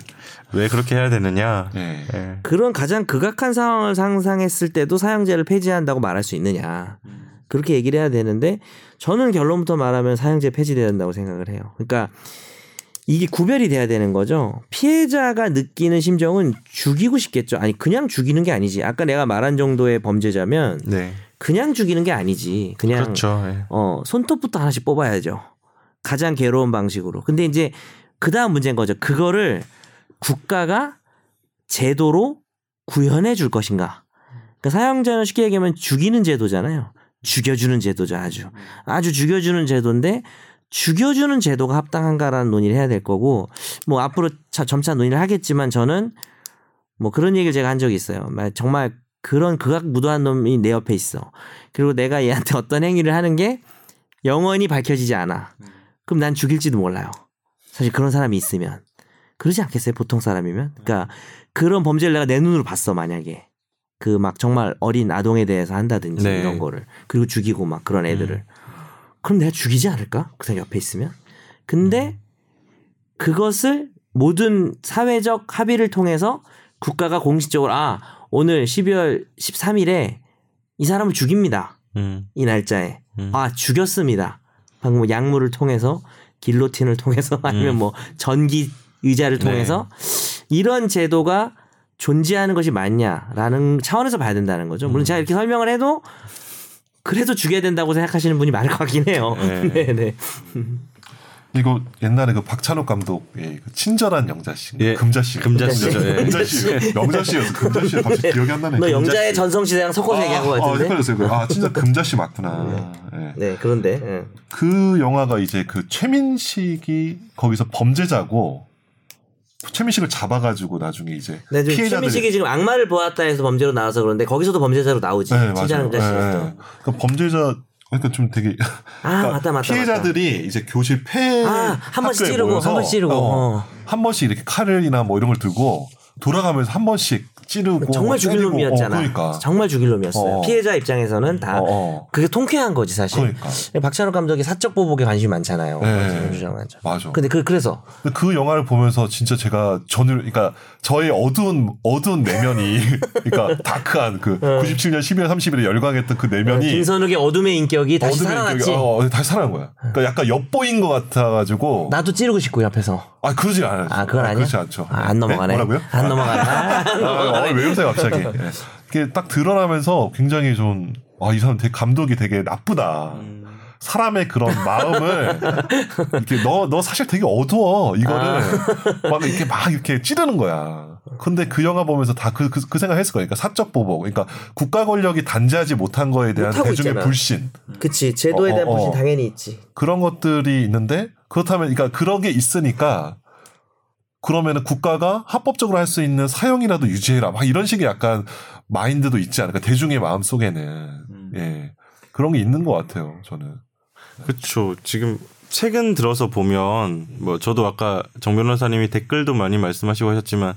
왜 그렇게 해야 되느냐. 예. 예. 그런 가장 극악한 상황을 상상했을 때도 사형제를 폐지한다고 말할 수 있느냐. 그렇게 얘기를 해야 되는데 저는 결론부터 말하면 사형제 폐지돼야 된다고 생각을 해요. 그러니까 이게 구별이 돼야 되는 거죠. 피해자가 느끼는 심정은 죽이고 싶겠죠. 아니 그냥 죽이는 게 아니지. 아까 내가 말한 정도의 범죄자면 네. 그냥 죽이는 게 아니지. 그냥 그렇죠. 예. 어, 손톱부터 하나씩 뽑아야죠. 가장 괴로운 방식으로. 근데 이제 그 다음 문제인 거죠. 그거를 국가가 제도로 구현해 줄 것인가. 그러니까 사형제는 쉽게 얘기하면 죽이는 제도잖아요. 죽여주는 제도죠, 아주. 아주 죽여주는 제도인데 죽여주는 제도가 합당한가라는 논의를 해야 될 거고 뭐 앞으로 차- 점차 논의를 하겠지만 저는 뭐 그런 얘기를 제가 한 적이 있어요. 말- 정말 그런 극악무도한 놈이 내 옆에 있어. 그리고 내가 얘한테 어떤 행위를 하는 게 영원히 밝혀지지 않아. 그럼 난 죽일지도 몰라요. 사실 그런 사람이 있으면. 그러지 않겠어요? 보통 사람이면? 그러니까 그런 범죄를 내가 내 눈으로 봤어, 만약에. 그 막 정말 어린 아동에 대해서 한다든지 네. 이런 거를. 그리고 죽이고 막 그런 애들을. 그럼 내가 죽이지 않을까? 그 사람 옆에 있으면? 근데 그것을 모든 사회적 합의를 통해서 국가가 공식적으로 아, 오늘 12월 13일에 이 사람을 죽입니다. 음. 이 날짜에 음. 아 죽였습니다. 방금 뭐 약물을 통해서 길로틴을 통해서 아니면 음. 뭐 전기 의자를 네. 통해서 이런 제도가 존재하는 것이 맞냐라는 차원에서 봐야 된다는 거죠. 물론 제가 이렇게 설명을 해도 그래도 죽여야 된다고 생각하시는 분이 많을 것 같긴 해요. 네. 네, 네. 이거 옛날에 그 박찬욱 감독의 그 친절한 영자씨, 예. 금자씨, 금자씨죠, 예. 금자씨, 영자씨였어. 금자씨 갑자기 기억이 안 나네. 너 영자의 금자씨. 전성시대랑 섞어서 얘기한 것 아, 아, 같은데. 헷갈렸어요. 그거. 아, 진짜 금자씨 맞구나. 예. 네, 그런데 예. 그 영화가 이제 그 최민식이 거기서 범죄자고 최민식을 잡아가지고 나중에 이제 네, 피해자들이 최민식이 지금 악마를 보았다 해서 범죄로 나와서 그런데 거기서도 범죄자로 나오지. 네, 진짜는. 자신에서. 네. 그러니까 범죄자 그러니까 좀 되게 아 그러니까 맞다 맞다. 피해자들이 이제 교실 폐 아, 한 번씩 찌르고, 한 번씩 찌르고. 어, 어. 한 번씩 이렇게 칼이나 뭐 이런 걸 들고 돌아가면서 한 번씩 찌르고. 정말 죽일 때리고, 놈이었잖아. 어, 그러니까 정말 죽일 놈이었어요. 어. 피해자 입장에서는 다 어, 어. 그게 통쾌한 거지 사실. 그러니까. 박찬욱 감독이 사적 보복에 관심이 많잖아요. 네. 맞아. 근데 그 그래서 근데 그 영화를 보면서 진짜 제가 전을 그러니까 저의 어두운 어두운 내면이 그러니까 다크한 그 97년 12월 30일에 열광했던 그 내면이 김선욱의 어둠의 인격이 다시 어둠의 살아났지. 인격이- 어, 어, 다시 살아난 거야. 그러니까 약간 엿보인 것 같아가지고 나도 찌르고 싶고 옆에서. 아 그러지 않아요. 아 그건 아니야. 그렇지 않죠. 아, 안 넘어가네. 네? 뭐라고요? 안 넘어가네. 아, 안 아, 왜 이러세요 갑자기? 예. 이게 딱 드러나면서 굉장히 좀 아 이 사람 되게 감독이 되게 나쁘다. 사람의 그런 마음을 이렇게 너 너 사실 되게 어두워 이거를 아. 막 이렇게 막 이렇게 찌르는 거야. 근데 그 영화 보면서 다 그 그 그 생각 했을 거예요. 그러니까 사적 보복, 그러니까 국가 권력이 단죄하지 못한 거에 대한 대중의 있잖아. 불신 그치 제도에 어, 대한 어, 불신 어. 당연히 있지. 그런 것들이 있는데 그렇다면 그러니까 그런 게 있으니까 그러면은 국가가 합법적으로 할 수 있는 사형이라도 유지해라 막 이런 식의 약간 마인드도 있지 않을까 대중의 마음 속에는 예 그런 게 있는 것 같아요 저는 그렇죠. 지금 최근 들어서 보면 뭐 저도 아까 정 변호사님이 댓글도 많이 말씀하시고 하셨지만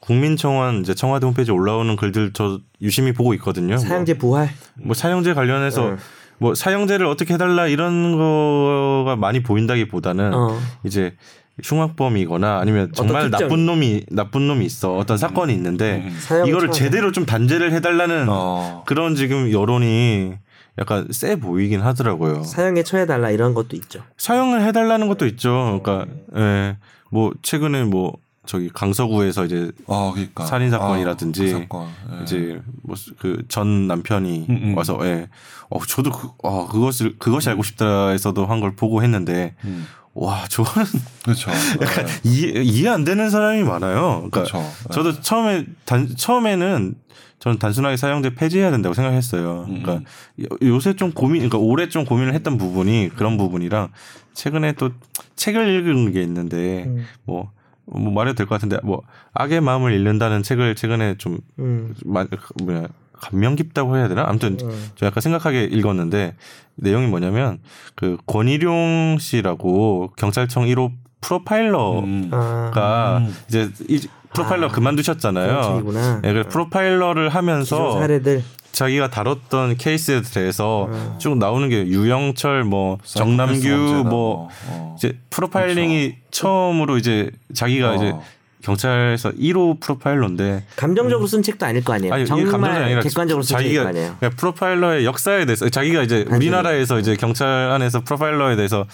국민청원 이제 청와대 홈페이지에 올라오는 글들 저 유심히 보고 있거든요. 사형제 부활. 뭐, 뭐 사형제 관련해서 네. 뭐 사형제를 어떻게 해달라 이런 거가 많이 보인다기보다는 어. 이제 흉악범이거나 아니면 정말 나쁜 놈이 나쁜 놈이 있어 어떤 사건이 있는데 사형을 이거를 처하자. 제대로 좀 단죄를 해달라는 어. 그런 지금 여론이 약간 세 보이긴 하더라고요. 사형에 처해달라 이런 것도 있죠. 사형을 해달라는 것도 있죠. 그러니까 예, 뭐 최근에 뭐 저기 강서구에서 이제 아 그러니까 살인 사건이라든지 아, 그 사건. 예. 이제 뭐 그 전 남편이 음, 음. 와서 예, 어 저도 그, 아 그것을 그것이 알고 싶다에서도 한 걸 보고 했는데 음. 와 저거는 그렇죠 약간 예. 이해 이해 안 되는 사람이 많아요. 그러니까 그렇죠. 저도 처음에 단 처음에는 저는 단순하게 사형제 폐지해야 된다고 생각했어요. 음. 그러니까 요- 요새 좀 고민, 그러니까 올해 좀 고민을 했던 부분이 그런 부분이랑 최근에 또 책을 읽은 게 있는데 음. 뭐, 뭐 말해도 될 것 같은데 뭐 악의 마음을 잃는다는 책을 최근에 좀 음. 마- 뭐냐 감명 깊다고 해야 되나? 아무튼 음. 저 약간 생각하게 읽었는데 내용이 뭐냐면 그 권일용 씨라고 경찰청 1호 프로파일러가 음. 아, 음. 이제 이 프로파일러 아, 그만두셨잖아요. 경찰이구나. 네, 프로파일러를 하면서 사례들. 자기가 다뤘던 케이스에 대해서 음. 쭉 나오는 게 유영철, 뭐 정남규, 뭐 어. 이제 프로파일링이 처음으로 이제 자기가 어. 이제 경찰에서 1호 프로파일러인데 감정적으로 쓴 책도 아닐 거 아니에요. 아니 정말 아니라 객관적으로 쓴 책일 자기가 거 아니에요. 그냥 프로파일러의 역사에 대해서 자기가 이제 우리나라에서 이제 경찰 안에서 프로파일러에 대해서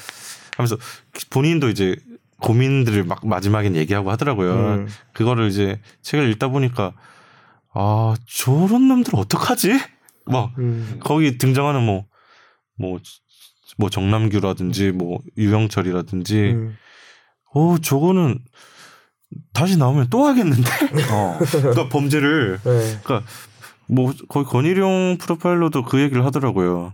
하면서 본인도 이제 고민들을 막 마지막엔 얘기하고 하더라고요. 음. 그거를 이제 책을 읽다 보니까 아 저런 놈들 어떡하지? 막 음. 거기 등장하는 뭐 뭐, 뭐 정남규라든지 뭐 유영철이라든지 음. 어 저거는 다시 나오면 또 하겠는데 어. 그러니까 범죄를 네. 그러니까 뭐 거의 권일용 프로파일러도 그 얘기를 하더라고요.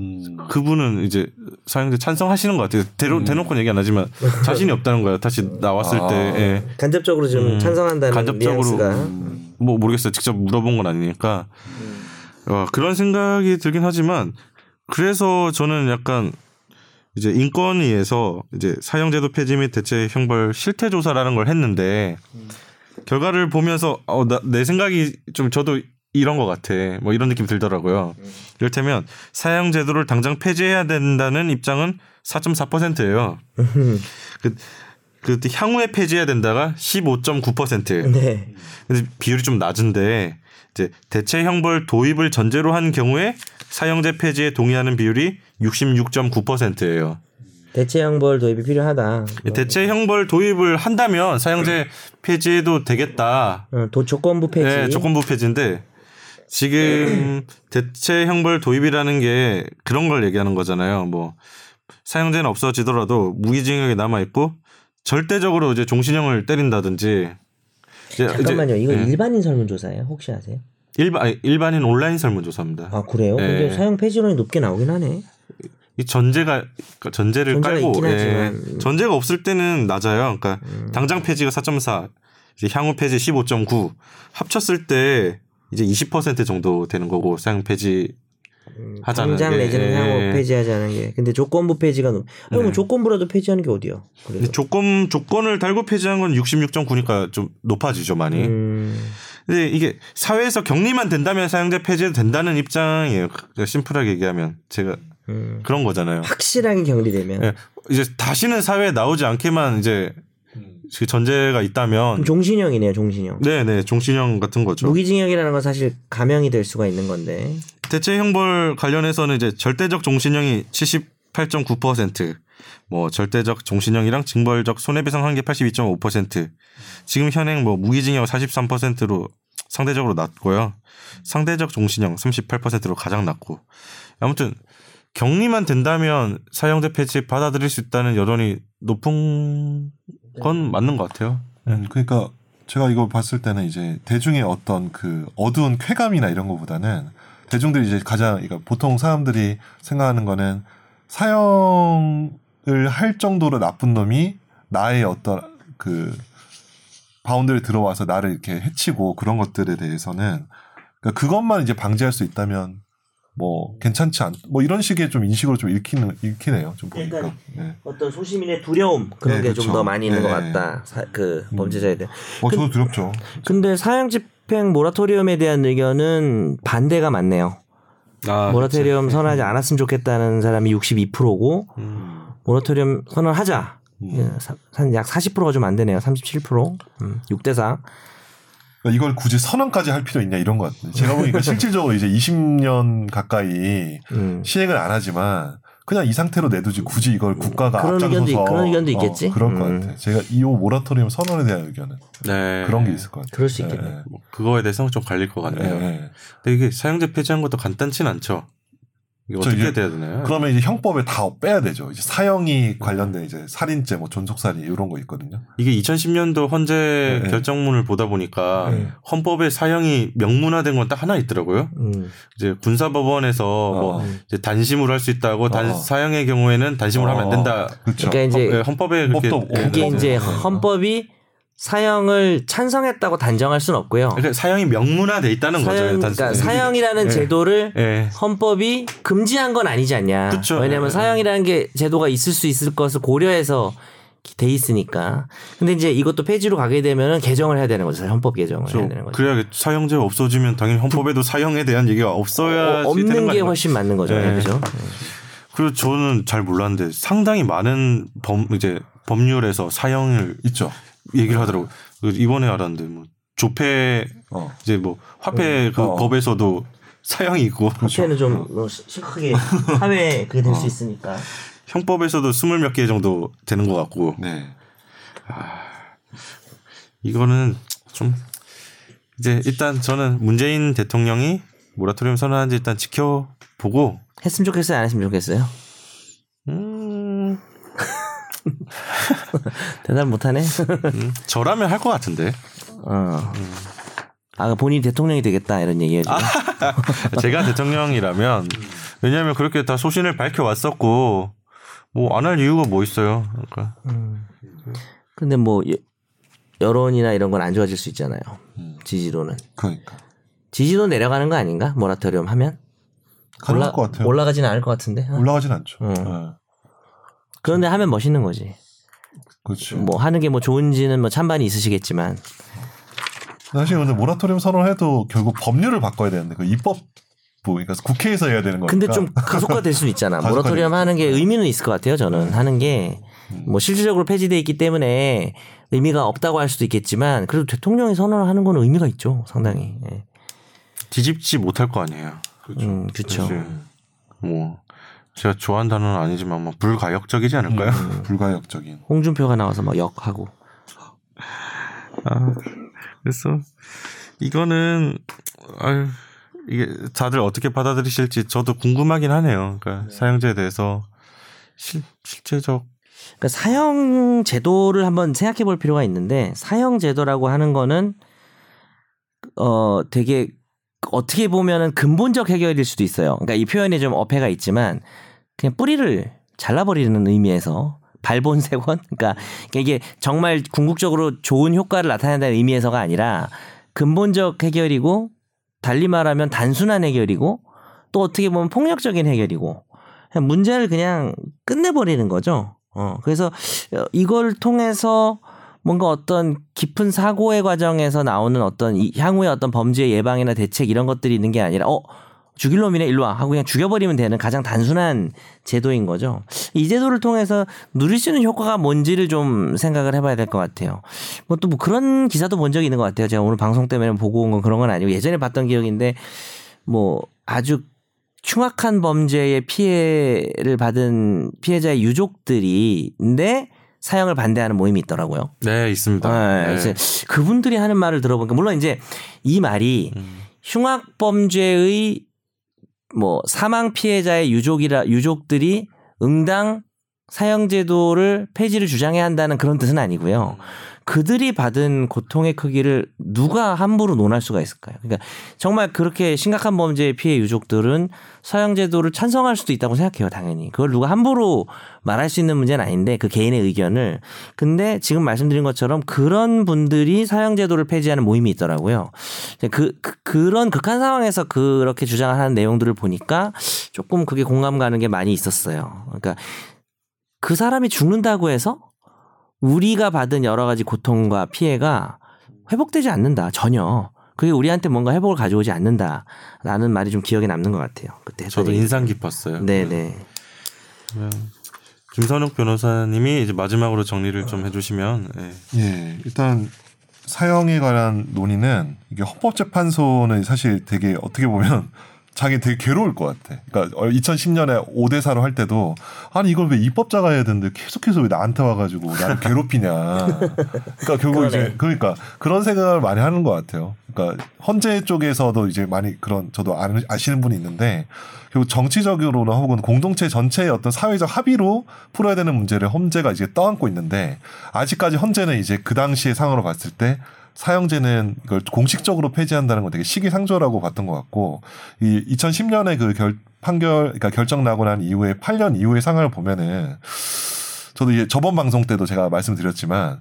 음. 그분은 이제 사형제 찬성하시는 것 같아요. 대로, 음. 대놓고 얘기 안 하지만 자신이 없다는 거야. 다시 나왔을 아. 때. 예. 간접적으로 좀 음. 찬성한다는 간접적으로 뉘앙스가 음. 뭐 모르겠어요. 직접 물어본 건 아니니까. 어, 그런 생각이 들긴 하지만 그래서 저는 약간 이제 인권위에서 이제 사형제도 폐지 및 대체 형벌 실태 조사라는 걸 했는데 결과를 보면서 어, 나, 내 생각이 좀 저도 이런 것 같아. 뭐 이런 느낌 들더라고요. 이를테면 사형 제도를 당장 폐지해야 된다는 입장은 4.4%예요. 그, 그 향후에 폐지해야 된다가 15.9%. 네. 근데 비율이 좀 낮은데 이제 대체 형벌 도입을 전제로 한 경우에 사형제 폐지에 동의하는 비율이 66.9%예요. 대체 형벌 도입이 필요하다. 대체 형벌 도입을 한다면 사형제 폐지해도 되겠다. 어, 도 조건부 폐지. 네, 조건부 폐지인데 지금 대체 형벌 도입이라는 게 그런 걸 얘기하는 거잖아요. 뭐 사형제는 없어지더라도 무기징역이 남아 있고 절대적으로 이제 종신형을 때린다든지 이제- 잠깐만요. 이거 예. 일반인 설문조사예요? 혹시 아세요? 일반 일반인 온라인 설문조사입니다. 아 그래요? 예. 근데 사형 폐지론이 높게 나오긴 하네. 이 전제가 그러니까 전제를 깔고 예, 하지만. 전제가 없을 때는 낮아요. 그러니까 음. 당장 폐지가 4.4, 이제 향후 폐지 15.9 합쳤을 때 이제 20% 정도 되는 거고 사용 폐지 하자는 당장 게, 내지는 예. 향후 폐지하자는 게. 근데 조건부 폐지가 너무. 아니 뭐 네. 조건부라도 폐지하는 게 어디요? 근데. 조건 조건을 달고 폐지한 건 66.9니까 좀 높아지죠 많이. 음, 근데 이게 사회에서 격리만 된다면 사용자 폐지해도 된다는 입장이에요. 그러니까 심플하게 얘기하면 제가 음. 그런 거잖아요. 확실하게 격리되면 예, 이제 다시는 사회에 나오지 않게만 이제 그 전제가 있다면 종신형이네요, 종신형. 네 네 종신형 같은 거죠. 무기징역이라는 건 사실 감형이 될 수가 있는 건데. 대체 형벌 관련해서는 이제 절대적 종신형이 78.9%, 뭐 절대적 종신형이랑 징벌적 손해배상 한계 82.5%, 지금 현행 뭐 무기징역 43%로 상대적으로 낮고요. 상대적 종신형 38%로 가장 낮고. 아무튼 격리만 된다면 사형제 폐지 받아들일 수 있다는 여론이 높은 건 맞는 것 같아요. 음, 그러니까 제가 이거 봤을 때는 이제 대중의 어떤 그 어두운 쾌감이나 이런 것보다는 대중들이 이제 가장 그러니까 보통 사람들이 생각하는 거는 사형을 할 정도로 나쁜 놈이 나의 어떤 그 바운드를 들어와서 나를 이렇게 해치고 그런 것들에 대해서는 그러니까 그것만 이제 방지할 수 있다면 뭐 괜찮지 않 뭐 이런 식의 좀 인식으로 좀 읽히는 읽히네요 좀 보니까 그러니까 네. 어떤 소시민의 두려움 그런 네, 게좀 그쵸. 더 많이 있는 것 네. 같다. 사- 그 범죄자에 대한. 어 저도 두렵죠 근데 사형 집행 모라토리엄에 대한 의견은 반대가 많네요. 아, 모라토리엄 선언하지 않았으면 좋겠다는 사람이 62%고 음. 모라토리엄 선언하자. 음. 예, 사- 한약 40%가 좀 안 되네요. 37%. 음, 6대 4. 그러니까 이걸 굳이 선언까지 할 필요 있냐 이런 것 같아요. 제가 보니까 실질적으로 이제 20년 가까이 음. 시행을 안 하지만 그냥 이 상태로 내두지 굳이 이걸 국가가 그런 앞장서서 의견도 있- 그런 의견도 있겠지? 어, 그럴 것 음. 같아요. 제가 이호 모라토리엄 선언에 대한 의견은 네. 그런 게 있을 것 같아요. 그럴 수 있겠네. 뭐 그거에 대해서는 좀 갈릴 것 네, 같네요. 네. 근데 이게 사형제 폐지한 것도 간단치는 않죠. 어떻게 이제 돼야 되나요? 그러면 이제 형법에 다 빼야 되죠. 이제 사형이 관련된 이제 살인죄, 뭐 존속살인 이런 거 있거든요. 이게 2010년도 헌재 네. 결정문을 보다 보니까 네. 헌법에 사형이 명문화된 건 딱 하나 있더라고요. 음. 이제 군사법원에서 뭐 어. 이제 단심으로 할 수 있다고 단 어. 사형의 경우에는 단심으로 하면 안 된다. 그렇죠. 그러니까 이제 헌- 예, 헌법에 그게 있더라고요. 이제 네. 헌법이 사형을 찬성했다고 단정할 수는 없고요. 그러니까 사형이 명문화돼 있다는 거죠. 사형, 단순히. 그러니까 사형이라는 예. 제도를 예. 헌법이 금지한 건 아니지 않냐. 그쵸. 왜냐하면 예. 사형이라는 게 제도가 있을 수 있을 것을 고려해서 돼 있으니까. 근데 이제 이것도 폐지로 가게 되면은 개정을 해야 되는 거죠. 헌법 개정을 해야 되는 거죠. 그래야 사형제가 없어지면 당연히 헌법에도 사형에 대한 얘기가 없어야 어, 없는 거 게? 훨씬 맞는 거죠. 예. 그죠? 그리고 저는 잘 몰랐는데 상당히 많은 범 이제 법률에서 사형을 있죠. 얘기를 하더라고. 요 이번에 알았는데 뭐 조폐 어. 이제 뭐 화폐 그 어. 법에서도 사형이 있고 헌재는 좀 뭐, 심하게 사회에 그게 될 수 있으니까. 형법에서도 스물 몇 개 정도 되는 것 같고 네. 이거는 좀 이제 일단 저는 문재인 대통령이 모라토리엄 선언한지 일단 지켜보고 했으면 좋겠어요, 안 했으면 좋겠어요. 음, 대답 못하네. 음, 저라면 할 것 같은데 어. 아 본인이 대통령이 되겠다 이런 얘기예요. 지금. 제가 대통령이라면 왜냐하면 그렇게 다 소신을 밝혀왔었고 뭐 안 할 이유가 뭐 있어요. 그러니까 근데 뭐 여- 여론이나 이런 건 안 좋아질 수 있잖아요. 음. 지지도는 그러니까 지지도 내려가는 거 아닌가? 모라토리엄 하면 가능할 것 같아요. 올라가지는 않을 것 같은데. 어. 올라가진 않죠. 어. 네. 그런데 하면 멋있는 거지. 그렇죠. 뭐 하는 게 뭐 좋은지는 뭐 찬반이 있으시겠지만 사실 근데 모라토리엄 선언해도 결국 법률을 바꿔야 되는데 그 입법부 그러니까 국회에서 해야 되는 거니까. 근데 좀 가속화 될 수는 있잖아. 모라토리엄. 하는 게 의미는 있을 것 같아요. 저는 하는 게 뭐 실질적으로 폐지돼 있기 때문에 의미가 없다고 할 수도 있겠지만 그래도 대통령이 선언을 하는 건 의미가 있죠. 상당히. 예. 뒤집지 못할 거 아니에요. 음, 그렇죠. 뭐 제가 좋아하는 단어는 아니지만 뭐 불가역적이지 않을까요? 음, 불가역적인. 홍준표가 나와서 막 역하고. 아, 그래서 이거는 아유 이게 다들 어떻게 받아들이실지 저도 궁금하긴 하네요. 그러니까 사형제에 대해서 실, 실제적 그러니까 사형 제도를 한번 생각해 볼 필요가 있는데 사형 제도라고 하는 거는 어 되게 어떻게 보면은 근본적 해결일 수도 있어요. 그러니까 이 표현이 좀 어폐가 있지만 그냥 뿌리를 잘라버리는 의미에서 발본색원 그러니까 이게 정말 궁극적으로 좋은 효과를 나타낸다는 의미에서가 아니라 근본적 해결이고 달리 말하면 단순한 해결이고 또 어떻게 보면 폭력적인 해결이고 그냥 문제를 그냥 끝내버리는 거죠. 어 그래서 어, 이걸 통해서 뭔가 어떤 깊은 사고의 과정에서 나오는 어떤 이 향후의 어떤 범죄 예방이나 대책 이런 것들이 있는 게 아니라 어 죽일 놈이네 일로 와 하고 그냥 죽여버리면 되는 가장 단순한 제도인 거죠. 이 제도를 통해서 누릴 수 있는 효과가 뭔지를 좀 생각을 해봐야 될 것 같아요. 뭐 또 뭐 그런 기사도 본 적이 있는 것 같아요. 제가 오늘 방송 때문에 보고 온 건 그런 건 아니고 예전에 봤던 기억인데 뭐 아주 흉악한 범죄의 피해를 받은 피해자의 유족들이인데 사형을 반대하는 모임이 있더라고요. 네, 있습니다. 네, 네. 이제 그분들이 하는 말을 들어보니까 물론 이제 이 말이 음. 흉악 범죄의 뭐 사망 피해자의 유족이라 유족들이 응당 사형 제도를 폐지를 주장해야 한다는 그런 뜻은 아니고요. 그들이 받은 고통의 크기를 누가 함부로 논할 수가 있을까요? 그러니까 정말 그렇게 심각한 범죄의 피해 유족들은 사형 제도를 찬성할 수도 있다고 생각해요, 당연히. 그걸 누가 함부로 말할 수 있는 문제는 아닌데 그 개인의 의견을. 근데 지금 말씀드린 것처럼 그런 분들이 사형 제도를 폐지하는 모임이 있더라고요. 그, 그 그런 극한 상황에서 그렇게 주장을 하는 내용들을 보니까 조금 그게 공감 가는 게 많이 있었어요. 그러니까 그 사람이 죽는다고 해서 우리가 받은 여러 가지 고통과 피해가 회복되지 않는다 전혀 그게 우리한테 뭔가 회복을 가져오지 않는다라는 말이 좀 기억에 남는 것 같아요 그때 저도 얘기. 인상 깊었어요. 네네 그러면 김선욱 변호사님이 이제 마지막으로 정리를 좀 해주시면 예. 예, 일단 사형에 관한 논의는 이게 헌법재판소는 사실 되게 어떻게 보면 자기 되게 괴로울 것 같아. 그러니까 2010년에 5대 4로 할 때도 아니 이걸 왜 입법자가 해야 되는데 계속해서 왜 나한테 와가지고 나를 괴롭히냐. 그러니까 결국 이제 그러네. 그러니까 그런 생각을 많이 하는 것 같아요. 그러니까 헌재 쪽에서도 이제 많이 그런 저도 아시는 분이 있는데 결국 정치적으로나 혹은 공동체 전체의 어떤 사회적 합의로 풀어야 되는 문제를 헌재가 이제 떠안고 있는데 아직까지 헌재는 이제 그 당시의 상황으로 봤을 때 사형제는 이걸 공식적으로 폐지한다는 건 되게 시기상조라고 봤던 것 같고 이 2010년에 그 결, 판결 그러니까 결정 나고 난 이후에 8년 이후의 상황을 보면은 저도 이제 저번 방송 때도 제가 말씀드렸지만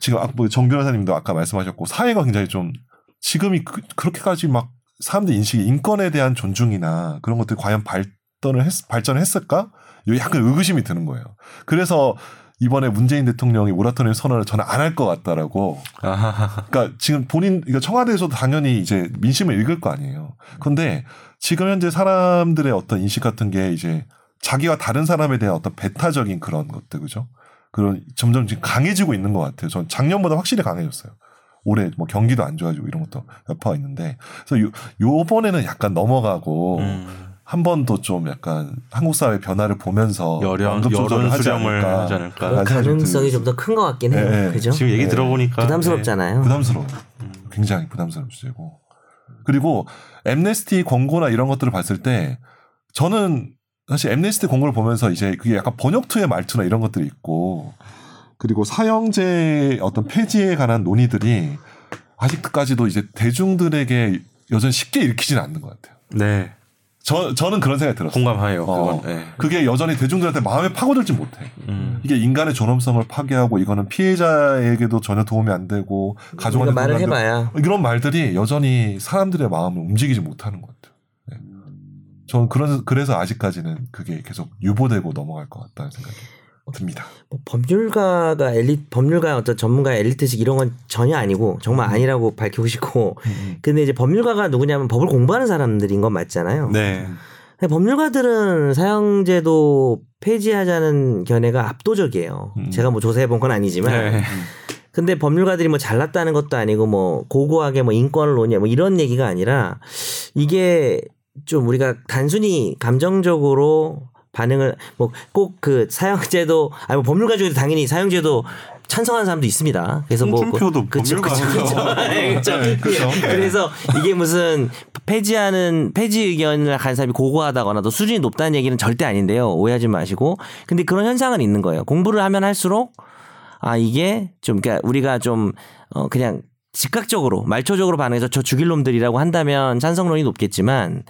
지금 아, 뭐정 변호사님도 아까 말씀하셨고 사회가 굉장히 좀 지금이 그, 그렇게까지 막 사람들 인식이 인권에 대한 존중이나 그런 것들이 과연 발전을 했, 발전을 했을까? 약간 의구심이 드는 거예요. 그래서 이번에 문재인 대통령이 모라토리엄 선언을 저는 안 할 것 같다라고. 아하하. 그러니까 지금 본인 그러니까 청와대에서도 당연히 이제 민심을 읽을 거 아니에요. 그런데 지금 현재 사람들의 어떤 인식 같은 게 이제 자기와 다른 사람에 대한 어떤 배타적인 그런 것들 그죠? 그런 점점 지금 강해지고 있는 것 같아요. 전 작년보다 확실히 강해졌어요. 올해 뭐 경기도 안 좋아지고 이런 것도 여파가 있는데 그래서 요 요번에는 약간 넘어가고 음. 한 번 더 좀 약간 한국 사회 변화를 보면서 여론 여론 하지 수렴을 않을까. 하지 않을까. 그 가능성이 좀 더 큰 것 같긴 해요 네, 네. 그죠 지금 얘기 네. 들어보니까 부담스럽잖아요 부담스러워요. 굉장히 부담스러운 주제고. 그리고 엠네스티 권고나 이런 것들을 봤을 때 저는 사실 엠네스티 권고를 보면서 이제 그게 약간 번역투의 말투나 이런 것들이 있고 그리고 사형제 어떤 폐지에 관한 논의들이 아직까지도 이제 대중들에게 여전히 쉽게 읽히지는 않는 것 같아요. 네. 저, 저는 그런 생각이 들었어요. 공감해요. 어. 그건. 네. 그게 여전히 대중들한테 마음에 파고들지 못해. 음. 이게 인간의 존엄성을 파괴하고 이거는 피해자에게도 전혀 도움이 안 되고 가족한테 우리가 말을 해봐야 이런 말들이 여전히 사람들의 마음을 움직이지 못하는 것 같아요. 네. 저는 그런 그래서 아직까지는 그게 계속 유보되고 넘어갈 것 같다는 생각이 듭니다. 뭐 법률가가 엘리 법률가 어떤 전문가 엘리트식 이런 건 전혀 아니고 정말 아니라고 밝히고 싶고 근데 이제 법률가가 누구냐면 법을 공부하는 사람들인 건 맞잖아요. 네. 법률가들은 사형제도 폐지하자는 견해가 압도적이에요. 음. 제가 뭐 조사해 본 건 아니지만 네. 근데 법률가들이 뭐 잘났다는 것도 아니고 뭐 고고하게 뭐 인권을 논의해 뭐 이런 얘기가 아니라 이게 좀 우리가 단순히 감정적으로 반응을 뭐 꼭 그 사형제도 아니 뭐 법률가 중에도 당연히 사형제도 찬성하는 사람도 있습니다. 그래서 뭐 홍준표도 그쵸, 그쵸, 법률가죠. 그쵸. 네, 그쵸. 네, 그쵸. 네. 그래서 이게 무슨 폐지하는 폐지 의견을 가진 사람이 고고하다거나 또 수준이 높다는 얘기는 절대 아닌데요. 오해하지 마시고. 근데 그런 현상은 있는 거예요. 공부를 하면 할수록 아 이게 좀 그러니까 우리가 좀 어 그냥 즉각적으로 말초적으로 반응해서 저 죽일 놈들이라고 한다면 찬성론이 높겠지만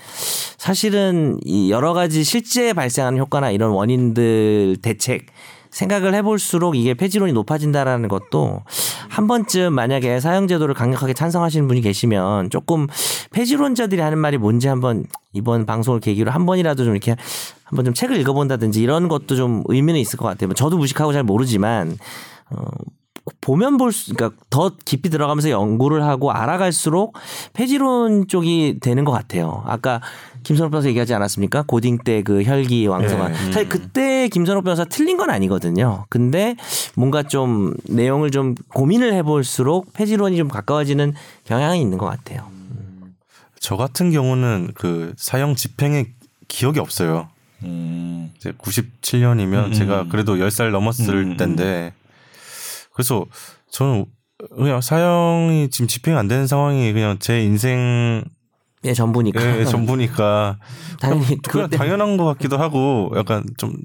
사실은 이 여러 가지 실제 발생하는 효과나 이런 원인들 대책 생각을 해볼수록 이게 폐지론이 높아진다라는 것도 한 번쯤 만약에 사형제도를 강력하게 찬성하시는 분이 계시면 조금 폐지론자들이 하는 말이 뭔지 한번 이번 방송을 계기로 한 번이라도 좀 이렇게 한번 좀 책을 읽어본다든지 이런 것도 좀 의미는 있을 것 같아요. 뭐 저도 무식하고 잘 모르지만 어, 보면 볼 수 그러니까 더 깊이 들어가면서 연구를 하고 알아갈수록 폐지론 쪽이 되는 것 같아요. 아까 김선호 변호사 얘기하지 않았습니까? 고딩 때 그 혈기 왕성한 예. 사실 그때 김선호 변호사 틀린 건 아니거든요. 근데 뭔가 좀 내용을 좀 고민을 해볼수록 폐지론이 좀 가까워지는 경향이 있는 것 같아요. 저 같은 경우는 그 사형 집행의 기억이 없어요. 음. 이제 97년이면 음. 제가 그래도 10살 넘었을 음. 때인데 그래서 저는 그냥 사형이 지금 집행 안 되는 상황이 그냥 제 인생의 예, 전부니까. 전부니까 당연히 그냥 그때 당연한 것 같기도 하고 약간 좀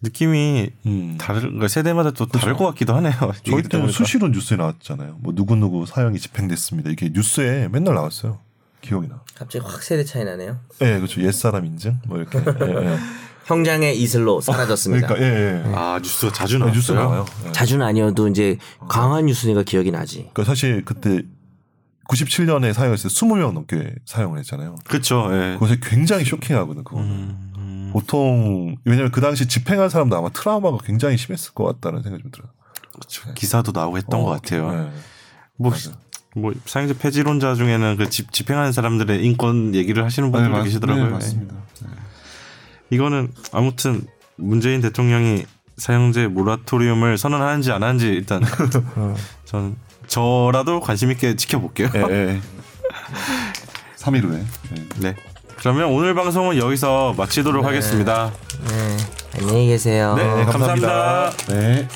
느낌이 음. 다를 그러니까 세대마다 또 다를 것 같기도 하네요. 저희 때는 들어보니까. 수시로 뉴스에 나왔잖아요. 뭐 누구 누구 사형이 집행됐습니다. 이게 뉴스에 맨날 나왔어요. 기억이 나. 갑자기 확 세대 차이 나네요. 예, 그렇죠. 옛 사람 인증 뭐 이렇게. 예, 예. 형장의 이슬로 사라졌습니다. 그러니까 예, 예. 아 뉴스가 자주 네, 나왔어요. 뉴스 나와요. 예. 자주는 아니어도 이제 강한 뉴스니까 기억이 나지. 그러니까 사실 그때 97년에 사형했을 때 20명 넘게 사형을 했잖아요. 그렇죠. 예. 그것이 굉장히 쇼킹하거든. 그거. 는 음, 보통 왜냐면 그 당시 집행한 사람도 아마 트라우마가 굉장히 심했을 것 같다는 생각이 좀 들어요. 그렇죠. 기사도 나오고 했던 어, 것 같아요. 네. 뭐, 뭐 사형제 폐지론자 중에는 그 집, 집행하는 사람들의 인권 얘기를 하시는 분들도 맞- 계시더라고요. 네, 맞습니다. 네. 이거는 아무튼 문재인 대통령이 사형제 모라토리움을 선언하는지 안 하는지 일단 전 저라도 관심 있게 지켜볼게요. 예, 예. 3일 후에. 예. 네. 그러면 오늘 방송은 여기서 마치도록 하겠습니다. 네. 안녕히 계세요. 네, 감사합니다. 네.